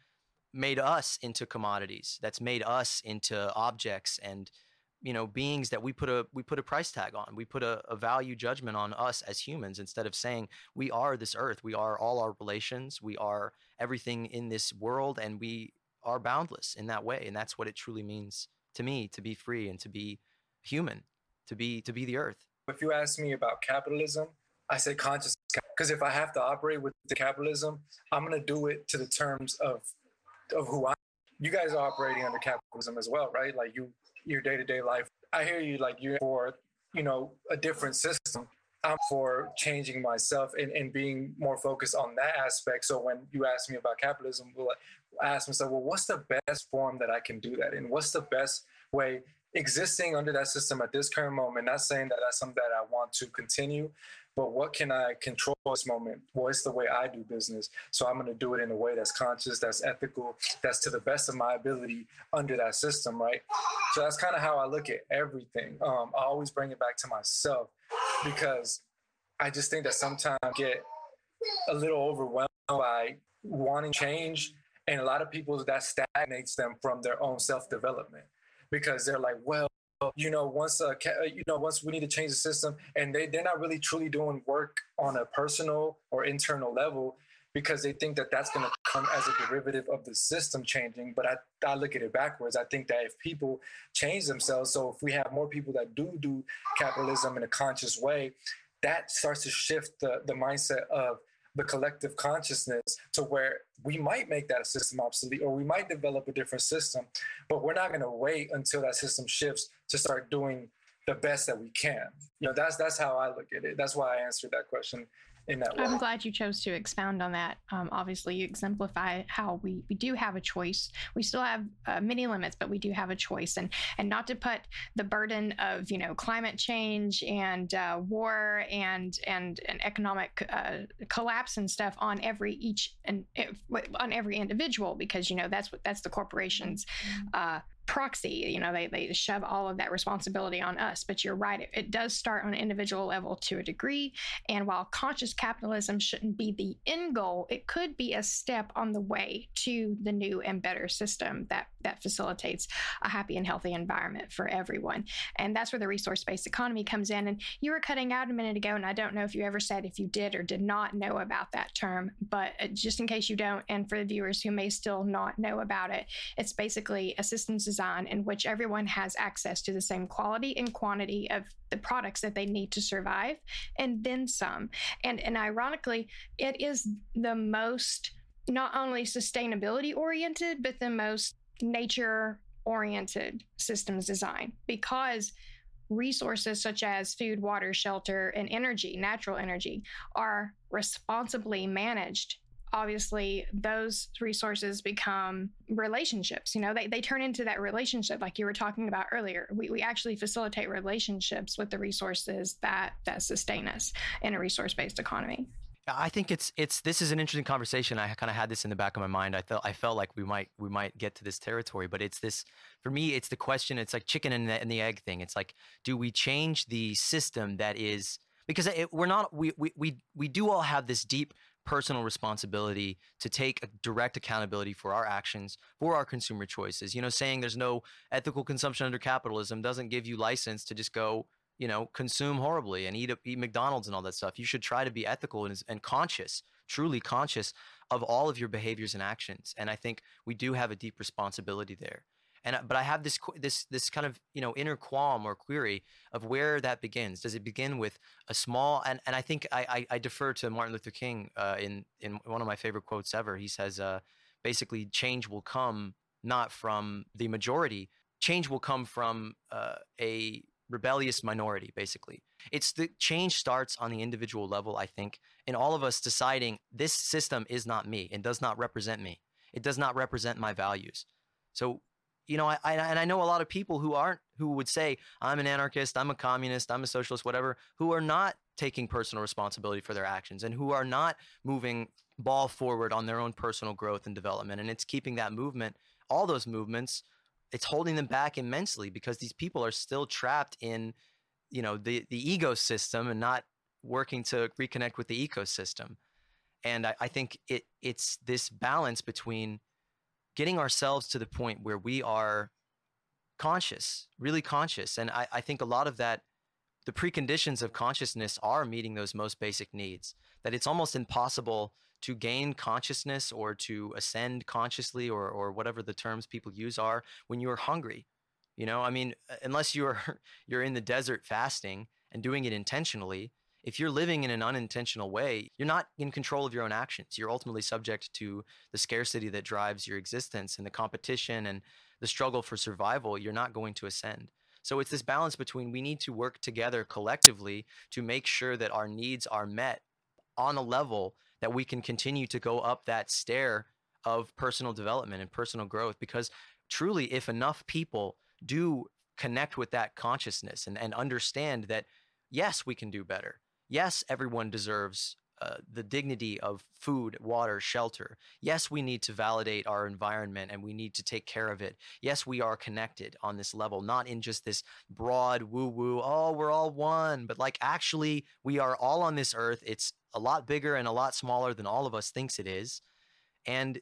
Speaker 1: made us into commodities that's made us into objects and you know beings that we put a we put a price tag on we put a, a, value judgment on us as humans instead of saying we are this earth we are all our relations we are everything in this world and we are boundless in that way and that's what it truly means to me to be free and to be human to be to be the earth
Speaker 2: if you ask me about capitalism i say conscious because if i have to operate with the capitalism i'm going to do it to the terms of of who I you guys are operating under capitalism as well, right? Like you your day to day life. I hear you like you're for, you know, a different system. I'm for changing myself and, and being more focused on that aspect. So when you ask me about capitalism, we'll ask myself, well, what's the best form that I can do that in? What's the best way existing under that system at this current moment? Not saying that that's something that I want to continue, but what can I control this moment? Well, it's the way I do business. So I'm going to do it in a way that's conscious, that's ethical, that's to the best of my ability under that system, right? So that's kind of how I look at everything. Um, I always bring it back to myself because I just think that sometimes I get a little overwhelmed by wanting change. And a lot of people that stagnates them from their own self development because they're like, well, you know, once uh, you know, once we need to change the system, and they they're not really truly doing work on a personal or internal level because they think that that's going to come as a derivative of the system changing. But I, I look at it backwards. I think that if people change themselves, so if we have more people that do do capitalism in a conscious way, that starts to shift the, the mindset of the collective consciousness to where we might make that system obsolete or we might develop a different system, but we're not going to wait until that system shifts to start doing the best that we can. You know, that's that's how I look at it. That's why I answered that question in that way.
Speaker 3: I'm glad you chose to expound on that. Um, obviously, you exemplify how we, we do have a choice. We still have uh, many limits, but we do have a choice, and and not to put the burden of you know climate change and uh, war and and and economic uh, collapse and stuff on every each and on every individual because you know that's what that's the corporations' mm-hmm. uh, proxy you know they, they shove all of that responsibility on us. But you're right it, it, does start on an individual level to a degree. And while conscious capitalism shouldn't be the end goal it could be a step on the way to the new and better system that that facilitates a happy and healthy environment for everyone. And that's where the resource-based economy comes in. And you were cutting out a minute ago and i don't know if you ever said if you did or did not know about that term but uh, just in case you don't and for the viewers who may still not know about it it's basically a systems in which everyone has access to the same quality and quantity of the products that they need to survive and then some. And and ironically, it is the most not only sustainability oriented, but the most nature oriented systems design because resources such as food, water, shelter, and energy, natural energy, are responsibly managed obviously those resources become relationships you know they, they turn into that relationship like you were talking about earlier we, we actually facilitate relationships with the resources that that sustain us in a resource-based economy
Speaker 1: I think it's it's this is an interesting conversation. I kind of had this in the back of my mind. I felt I felt like we might we might get to this territory, but it's this for me. It's the question. It's like chicken and the, and the egg thing. It's like, do we change the system that is because it, we're not we, we we we do all have this deep personal responsibility to take direct accountability for our actions, for our consumer choices. You know, saying there's no ethical consumption under capitalism doesn't give you license to just go, you know, consume horribly and eat eat McDonald's and all that stuff. You should try to be ethical and, and conscious, truly conscious of all of your behaviors and actions. And I think we do have a deep responsibility there and but I have this this this kind of you know inner qualm or query of where that begins. Does it begin with a small and and I think I I, I defer to Martin Luther King uh, in in one of my favorite quotes ever. He says uh, basically change will come not from the majority. Change will come from uh, a rebellious minority basically it's the change starts on the individual level i think in all of us deciding this system is not me it does not represent me it does not represent my values so you know, I, I, and I know a lot of people who aren't who would say I'm an anarchist, I'm a communist, I'm a socialist, whatever, who are not taking personal responsibility for their actions and who are not moving ball forward on their own personal growth and development. And it's keeping that movement, all those movements, it's holding them back immensely because these people are still trapped in, you know, the the ecosystem and not working to reconnect with the ecosystem. And I, I think it it's this balance between getting ourselves to the point where we are conscious, really conscious. And I, I think a lot of that, the preconditions of consciousness are meeting those most basic needs. That it's almost impossible to gain consciousness or to ascend consciously or, or whatever the terms people use are when you're hungry. You know, I mean, uh, unless you're you're in the desert fasting and doing it intentionally, if you're living in an unintentional way, you're not in control of your own actions. You're ultimately subject to the scarcity that drives your existence and the competition and the struggle for survival. You're not going to ascend. So it's this balance between we need to work together collectively to make sure that our needs are met on a level that we can continue to go up that stair of personal development and personal growth. Because truly, if enough people do connect with that consciousness and, and understand that, yes, we can do better Yes, everyone deserves uh, the dignity of food, water, shelter. Yes, we need to validate our environment and we need to take care of it. Yes, we are connected on this level, not in just this broad woo woo, oh, we're all one, but like actually, we are all on this earth. It's a lot bigger and a lot smaller than all of us thinks it is. And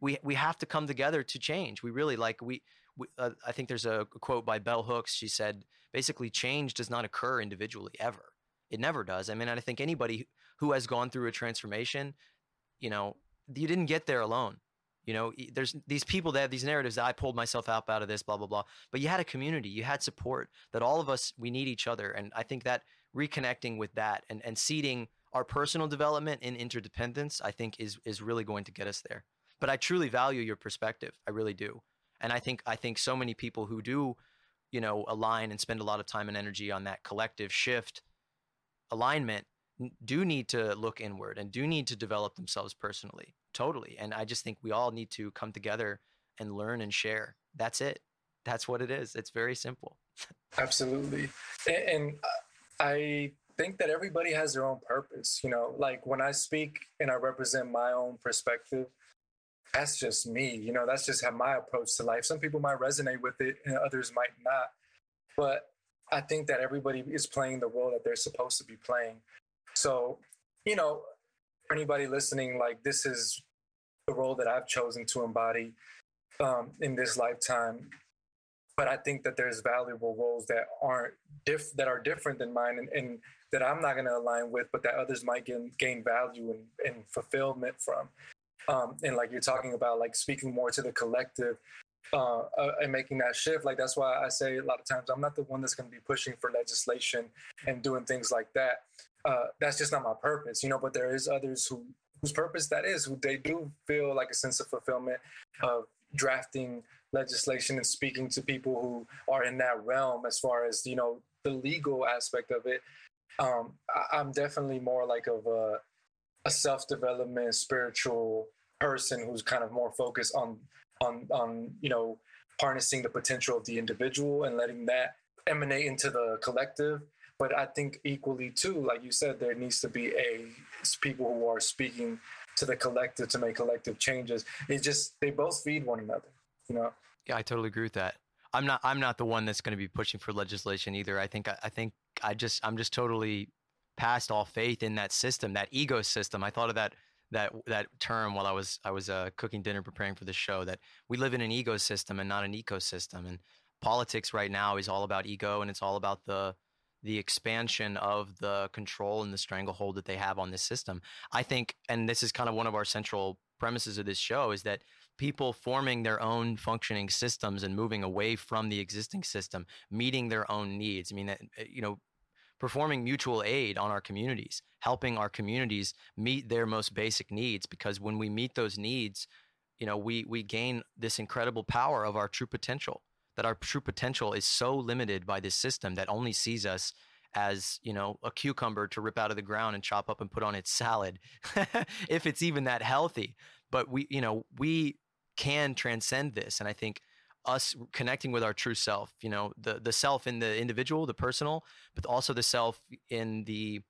Speaker 1: we, we have to come together to change. We really like, we, we uh, I think there's a quote by Bell Hooks. She said, basically, change does not occur individually ever it never does. I mean, I think anybody who has gone through a transformation, you know, you didn't get there alone. You know, there's these people that have these narratives that I pulled myself out out of this, blah, blah, blah. But you had a community, you had support that all of us, we need each other. And I think that reconnecting with that and, and seeding our personal development in interdependence, I think is, is really going to get us there. But I truly value your perspective. I really do. And I think, I think so many people who do, you know, align and spend a lot of time and energy on that collective shift alignment do need to look inward and do need to develop themselves personally totally and i just think we all need to come together and learn and share that's it that's what it is it's very simple
Speaker 2: absolutely and, uh, i think that everybody has their own purpose you know like when i speak and i represent my own perspective that's just me. You know, that's just how my approach to life. Some people might resonate with it and others might not. But I think that everybody is playing the role that they're supposed to be playing. So, you know, for anybody listening, like this is the role that I've chosen to embody um, in this lifetime. But I think that there's valuable roles that aren't diff- that are different than mine, and, and that I'm not going to align with, but that others might gain gain value and, and fulfillment from. Um, and like you're talking about, like speaking more to the collective uh, uh, and making that shift. Like that's why I say a lot of times I'm not the one that's going to be pushing for legislation and doing things like that. Uh, that's just not my purpose, you know. But there is others who whose purpose that is, who they do feel like a sense of fulfillment of drafting legislation and speaking to people who are in that realm as far as you know the legal aspect of it. Um, I, am definitely more like of a, a self-development spiritual person who's kind of more focused on on on you know harnessing the potential of the individual and letting that emanate into the collective. But i think equally too like you said there needs to be a people who are speaking to the collective to make collective changes. It just they both feed one another you know?
Speaker 1: Yeah i totally agree with that. I'm not i'm not the one that's going to be pushing for legislation either. I think i think i just i'm just totally past all faith in that system that ego system. I thought of that that that term while I was I was uh, cooking dinner preparing for the show that we live in an ego system and not an ecosystem and politics right now is all about ego and it's all about the the expansion of the control and the stranglehold that they have on this system. I think and this is kind of one of our central premises of this show is that people forming their own functioning systems and moving away from the existing system, meeting their own needs. I mean, that you know, performing mutual aid on our communities, helping our communities meet their most basic needs. Because when we meet those needs, you know, we we gain this incredible power of our true potential. That our true potential is so limited by this system that only sees us as you know a cucumber to rip out of the ground and chop up and put on its salad, if it's even that healthy. But we, you know, we can transcend this, and I think us connecting with our true self you know the the self in the individual the personal but also the self in the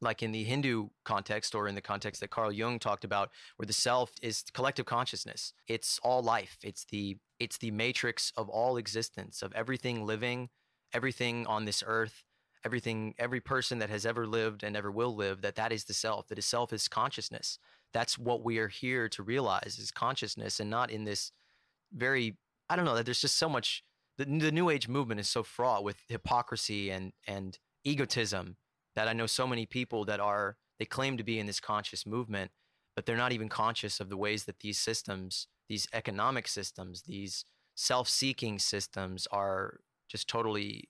Speaker 1: like in the hindu context or in the context that carl jung talked about where the self is collective consciousness. It's all life. It's the it's the matrix of all existence of everything living everything on this earth everything every person that has ever lived and ever will live that that is the self that is self is consciousness. That's what we are here to realize is consciousness and not in this very I don't know that there's just so much. The, the new age movement is so fraught with hypocrisy and and egotism that I know so many people that are they claim to be in this conscious movement, but they're not even conscious of the ways that these systems, these economic systems, these self-seeking systems are just totally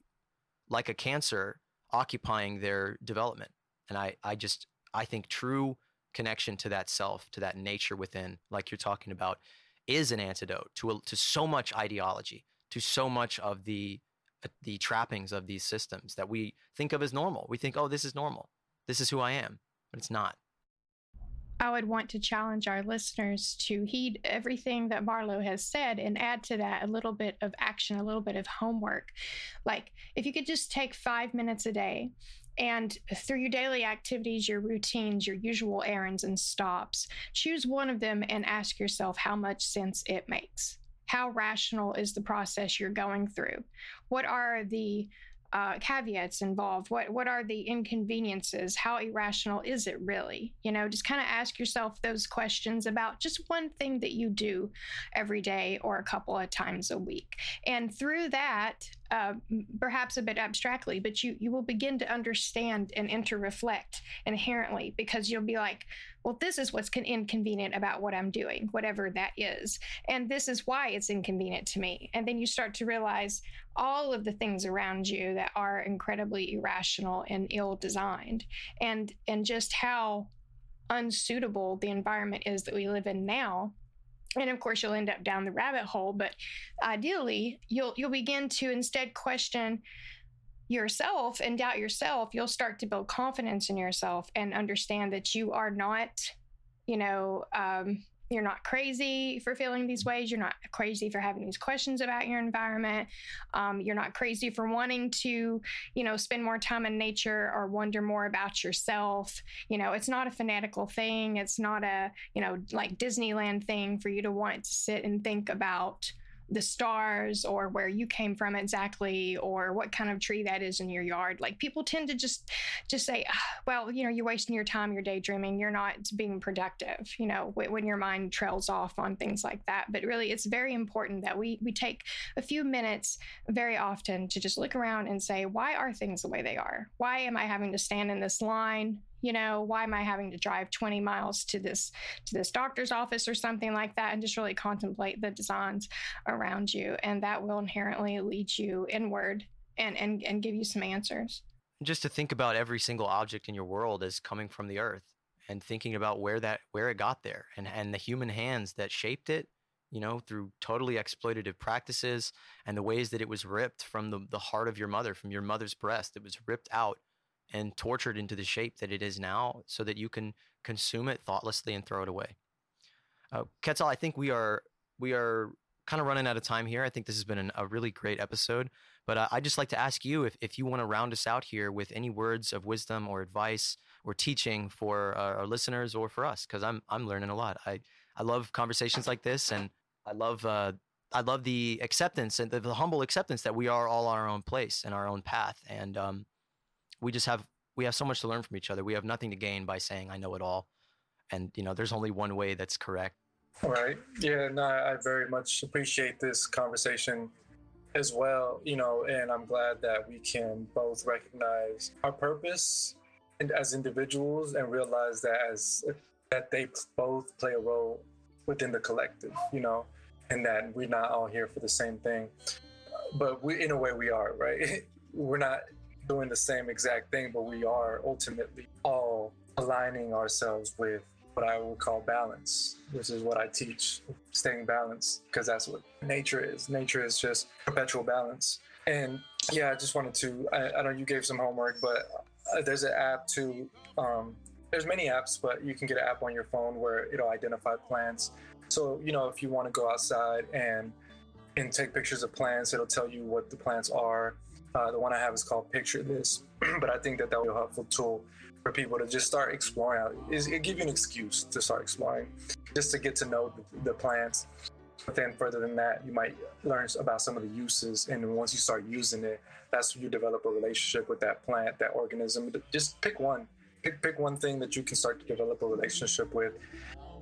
Speaker 1: like a cancer occupying their development. And I I just I think true connection to that self, to that nature within, like you're talking about, is an antidote to a, to so much ideology, to so much of the uh, the trappings of these systems that we think of as normal. We think, oh, this is normal. This is who I am, but it's not.
Speaker 3: I would want to challenge our listeners to heed everything that Marlo has said and add to that a little bit of action, a little bit of homework. Like, if you could just take five minutes a day and through your daily activities, your routines, your usual errands and stops, choose one of them and ask yourself how much sense it makes. How rational is the process you're going through? What are the uh, caveats involved? What what are the inconveniences? How irrational is it really? You know, just kind of ask yourself those questions about just one thing that you do every day or a couple of times a week, and through that, uh, perhaps a bit abstractly, but you you will begin to understand and inter-reflect inherently because you'll be like, well, this is what's inconvenient about what I'm doing, whatever that is, and this is why it's inconvenient to me. And then you start to realize all of the things around you that are incredibly irrational and ill-designed, and and just how unsuitable the environment is that we live in now and of course you'll end up down the rabbit hole but ideally you'll you'll begin to instead question yourself and doubt yourself. You'll start to build confidence in yourself and understand that you are not you know um, you're not crazy for feeling these ways. You're not crazy for having these questions about your environment. Um, you're not crazy for wanting to, you know, spend more time in nature or wonder more about yourself. You know, it's not a fanatical thing. It's not a, you know, like Disneyland thing for you to want to sit and think about the stars or where you came from exactly or what kind of tree that is in your yard. Like people tend to just just say ah, well you know you're wasting your time you're daydreaming. You're not being productive you know when your mind trails off on things like that. But really it's very important that we we take a few minutes very often to just look around and say why are things the way they are? Why am i having to stand in this line you know why am i having to drive 20 miles to this to this doctor's office or something like that? And just really contemplate the designs around you. And that will inherently lead you inward and and, and give you some answers.
Speaker 1: Just to think about every single object in your world as coming from the earth and thinking about where that where it got there and and the human hands that shaped it you know through totally exploitative practices and the ways that it was ripped from the, the heart of your mother from your mother's breast. It was ripped out and tortured into the shape that it is now so that you can consume it thoughtlessly and throw it away. Uh, Quetzal, I think we are we are kind of running out of time here. I think this has been an, a really great episode, but uh, I'd just like to ask you if, if you want to round us out here with any words of wisdom or advice or teaching for our, our listeners or for us, because I'm I'm learning a lot. I I love conversations like this, and I love uh, I love the acceptance and the, the, humble acceptance that we are all on our own place and our own path, and um, we just have we have so much to learn from each other. We have nothing to gain by saying I know it all, and you know there's only one way that's correct.
Speaker 2: Right. Yeah. No, I very much appreciate this conversation as well. You know, and I'm glad that we can both recognize our purpose and as individuals and realize that as that they both play a role within the collective. You know, and that we're not all here for the same thing, but we in a way we are. Right. we're not doing the same exact thing, but we are ultimately all aligning ourselves with what I would call balance, which is what I teach, staying balanced, because that's what nature is. Nature is just perpetual balance. And yeah, I just wanted to, I, I know you gave some homework, but uh, there's an app to, um, there's many apps, but you can get an app on your phone where it'll identify plants. So, you know, if you want to go outside and and take pictures of plants, it'll tell you what the plants are uh, the one I have is called Picture This, but I think that that will be a helpful tool for people to just start exploring out. It give you an excuse to start exploring, just to get to know the, the plants. But then further than that, you might learn about some of the uses, and once you start using it, that's when you develop a relationship with that plant, that organism. Just pick one, pick pick one thing that you can start to develop a relationship with,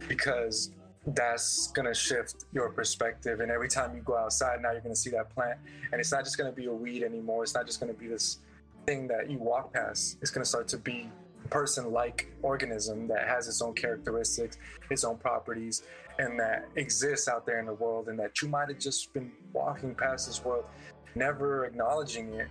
Speaker 2: because that's going to shift your perspective. And every time you go outside, now you're going to see that plant. And it's not just going to be a weed anymore. It's not just going to be this thing that you walk past. It's going to start to be a person like organism that has its own characteristics, its own properties, and that exists out there in the world. And that you might have just been walking past this world, never acknowledging it.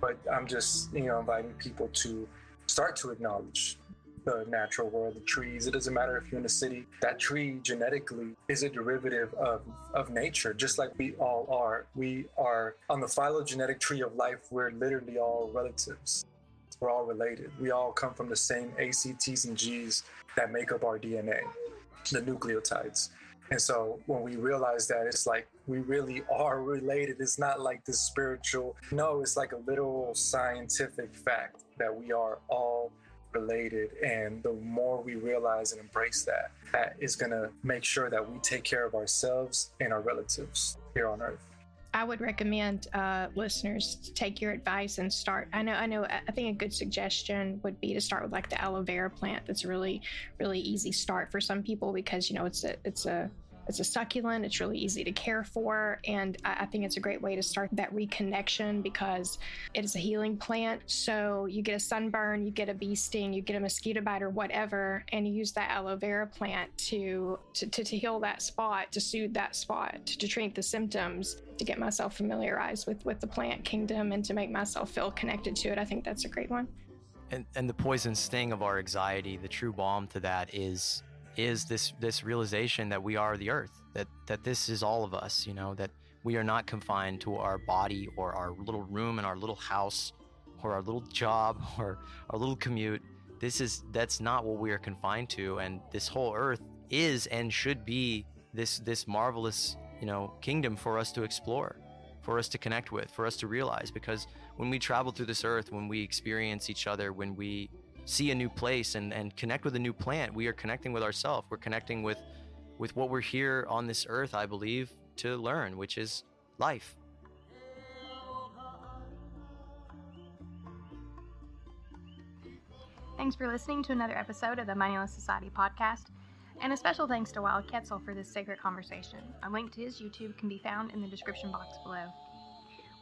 Speaker 2: But I'm just, you know, inviting people to start to acknowledge the natural world, the trees. It doesn't matter if you're in a city. That tree genetically is a derivative of, of nature, just like we all are. We are on the phylogenetic tree of life, we're literally all relatives. We're all related. We all come from the same ACTs and Gs that make up our DNA, the nucleotides. And so when we realize that, it's like we really are related. It's not like this spiritual, no, it's like a literal scientific fact that we are all related. And the more we realize and embrace that, that is going to make sure that we take care of ourselves and our relatives here on earth.
Speaker 3: I would recommend uh, listeners to take your advice and start. I know, I know. I think a good suggestion would be to start with like the aloe vera plant. That's a really, really easy start for some people because you know it's a it's a it's a succulent, it's really easy to care for, and I, think it's a great way to start that reconnection because it is a healing plant. So you get a sunburn, you get a bee sting, you get a mosquito bite or whatever, and you use that aloe vera plant to to, to, to heal that spot, to soothe that spot, to, to treat the symptoms, to get myself familiarized with with the plant kingdom and to make myself feel connected to it. I think that's a great one.
Speaker 1: And, and the poison sting of our anxiety, the true balm to that is is this this realization that we are the earth that that this is all of us you know that we are not confined to our body or our little room in our little house or our little job or our little commute. This is that's not what we are confined to. And this whole earth is and should be this this marvelous you know kingdom for us to explore for us to connect with for us to realize. Because when we travel through this earth when we experience each other when we see a new place and, and connect with a new plant we are connecting with ourselves we're connecting with with what we're here on this earth i believe to learn which is life
Speaker 3: Thanks for listening to another episode of the Moneyless Society podcast. And a special thanks to Wild Quetzal for this sacred conversation. A link to his YouTube can be found in the description box below.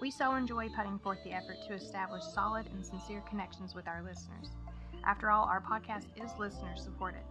Speaker 3: We so enjoy putting forth the effort to establish solid and sincere connections with our listeners. After all, our podcast is listener supported.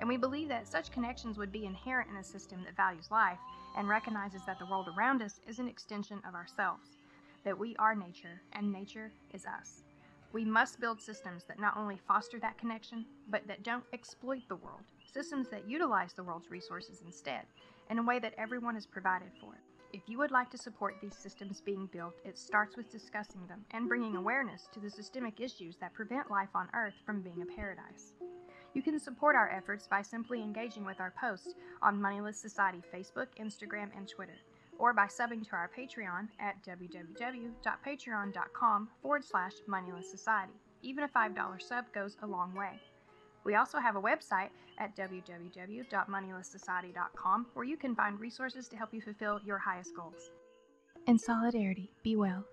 Speaker 3: And we believe that such connections would be inherent in a system that values life and recognizes that the world around us is an extension of ourselves, that we are nature and nature is us. We must build systems that not only foster that connection, but that don't exploit the world. Systems that utilize the world's resources instead, in a way that everyone is provided for. If you would like to support these systems being built, it starts with discussing them and bringing awareness to the systemic issues that prevent life on Earth from being a paradise. You can support our efforts by simply engaging with our posts on Moneyless Society Facebook, Instagram, and Twitter or by subbing to our Patreon at www.patreon.com forward slash moneyless society. Even a $5 sub goes a long way. We also have a website at www.moneylesssociety.com where you can find resources to help you fulfill your highest goals. In solidarity, be well.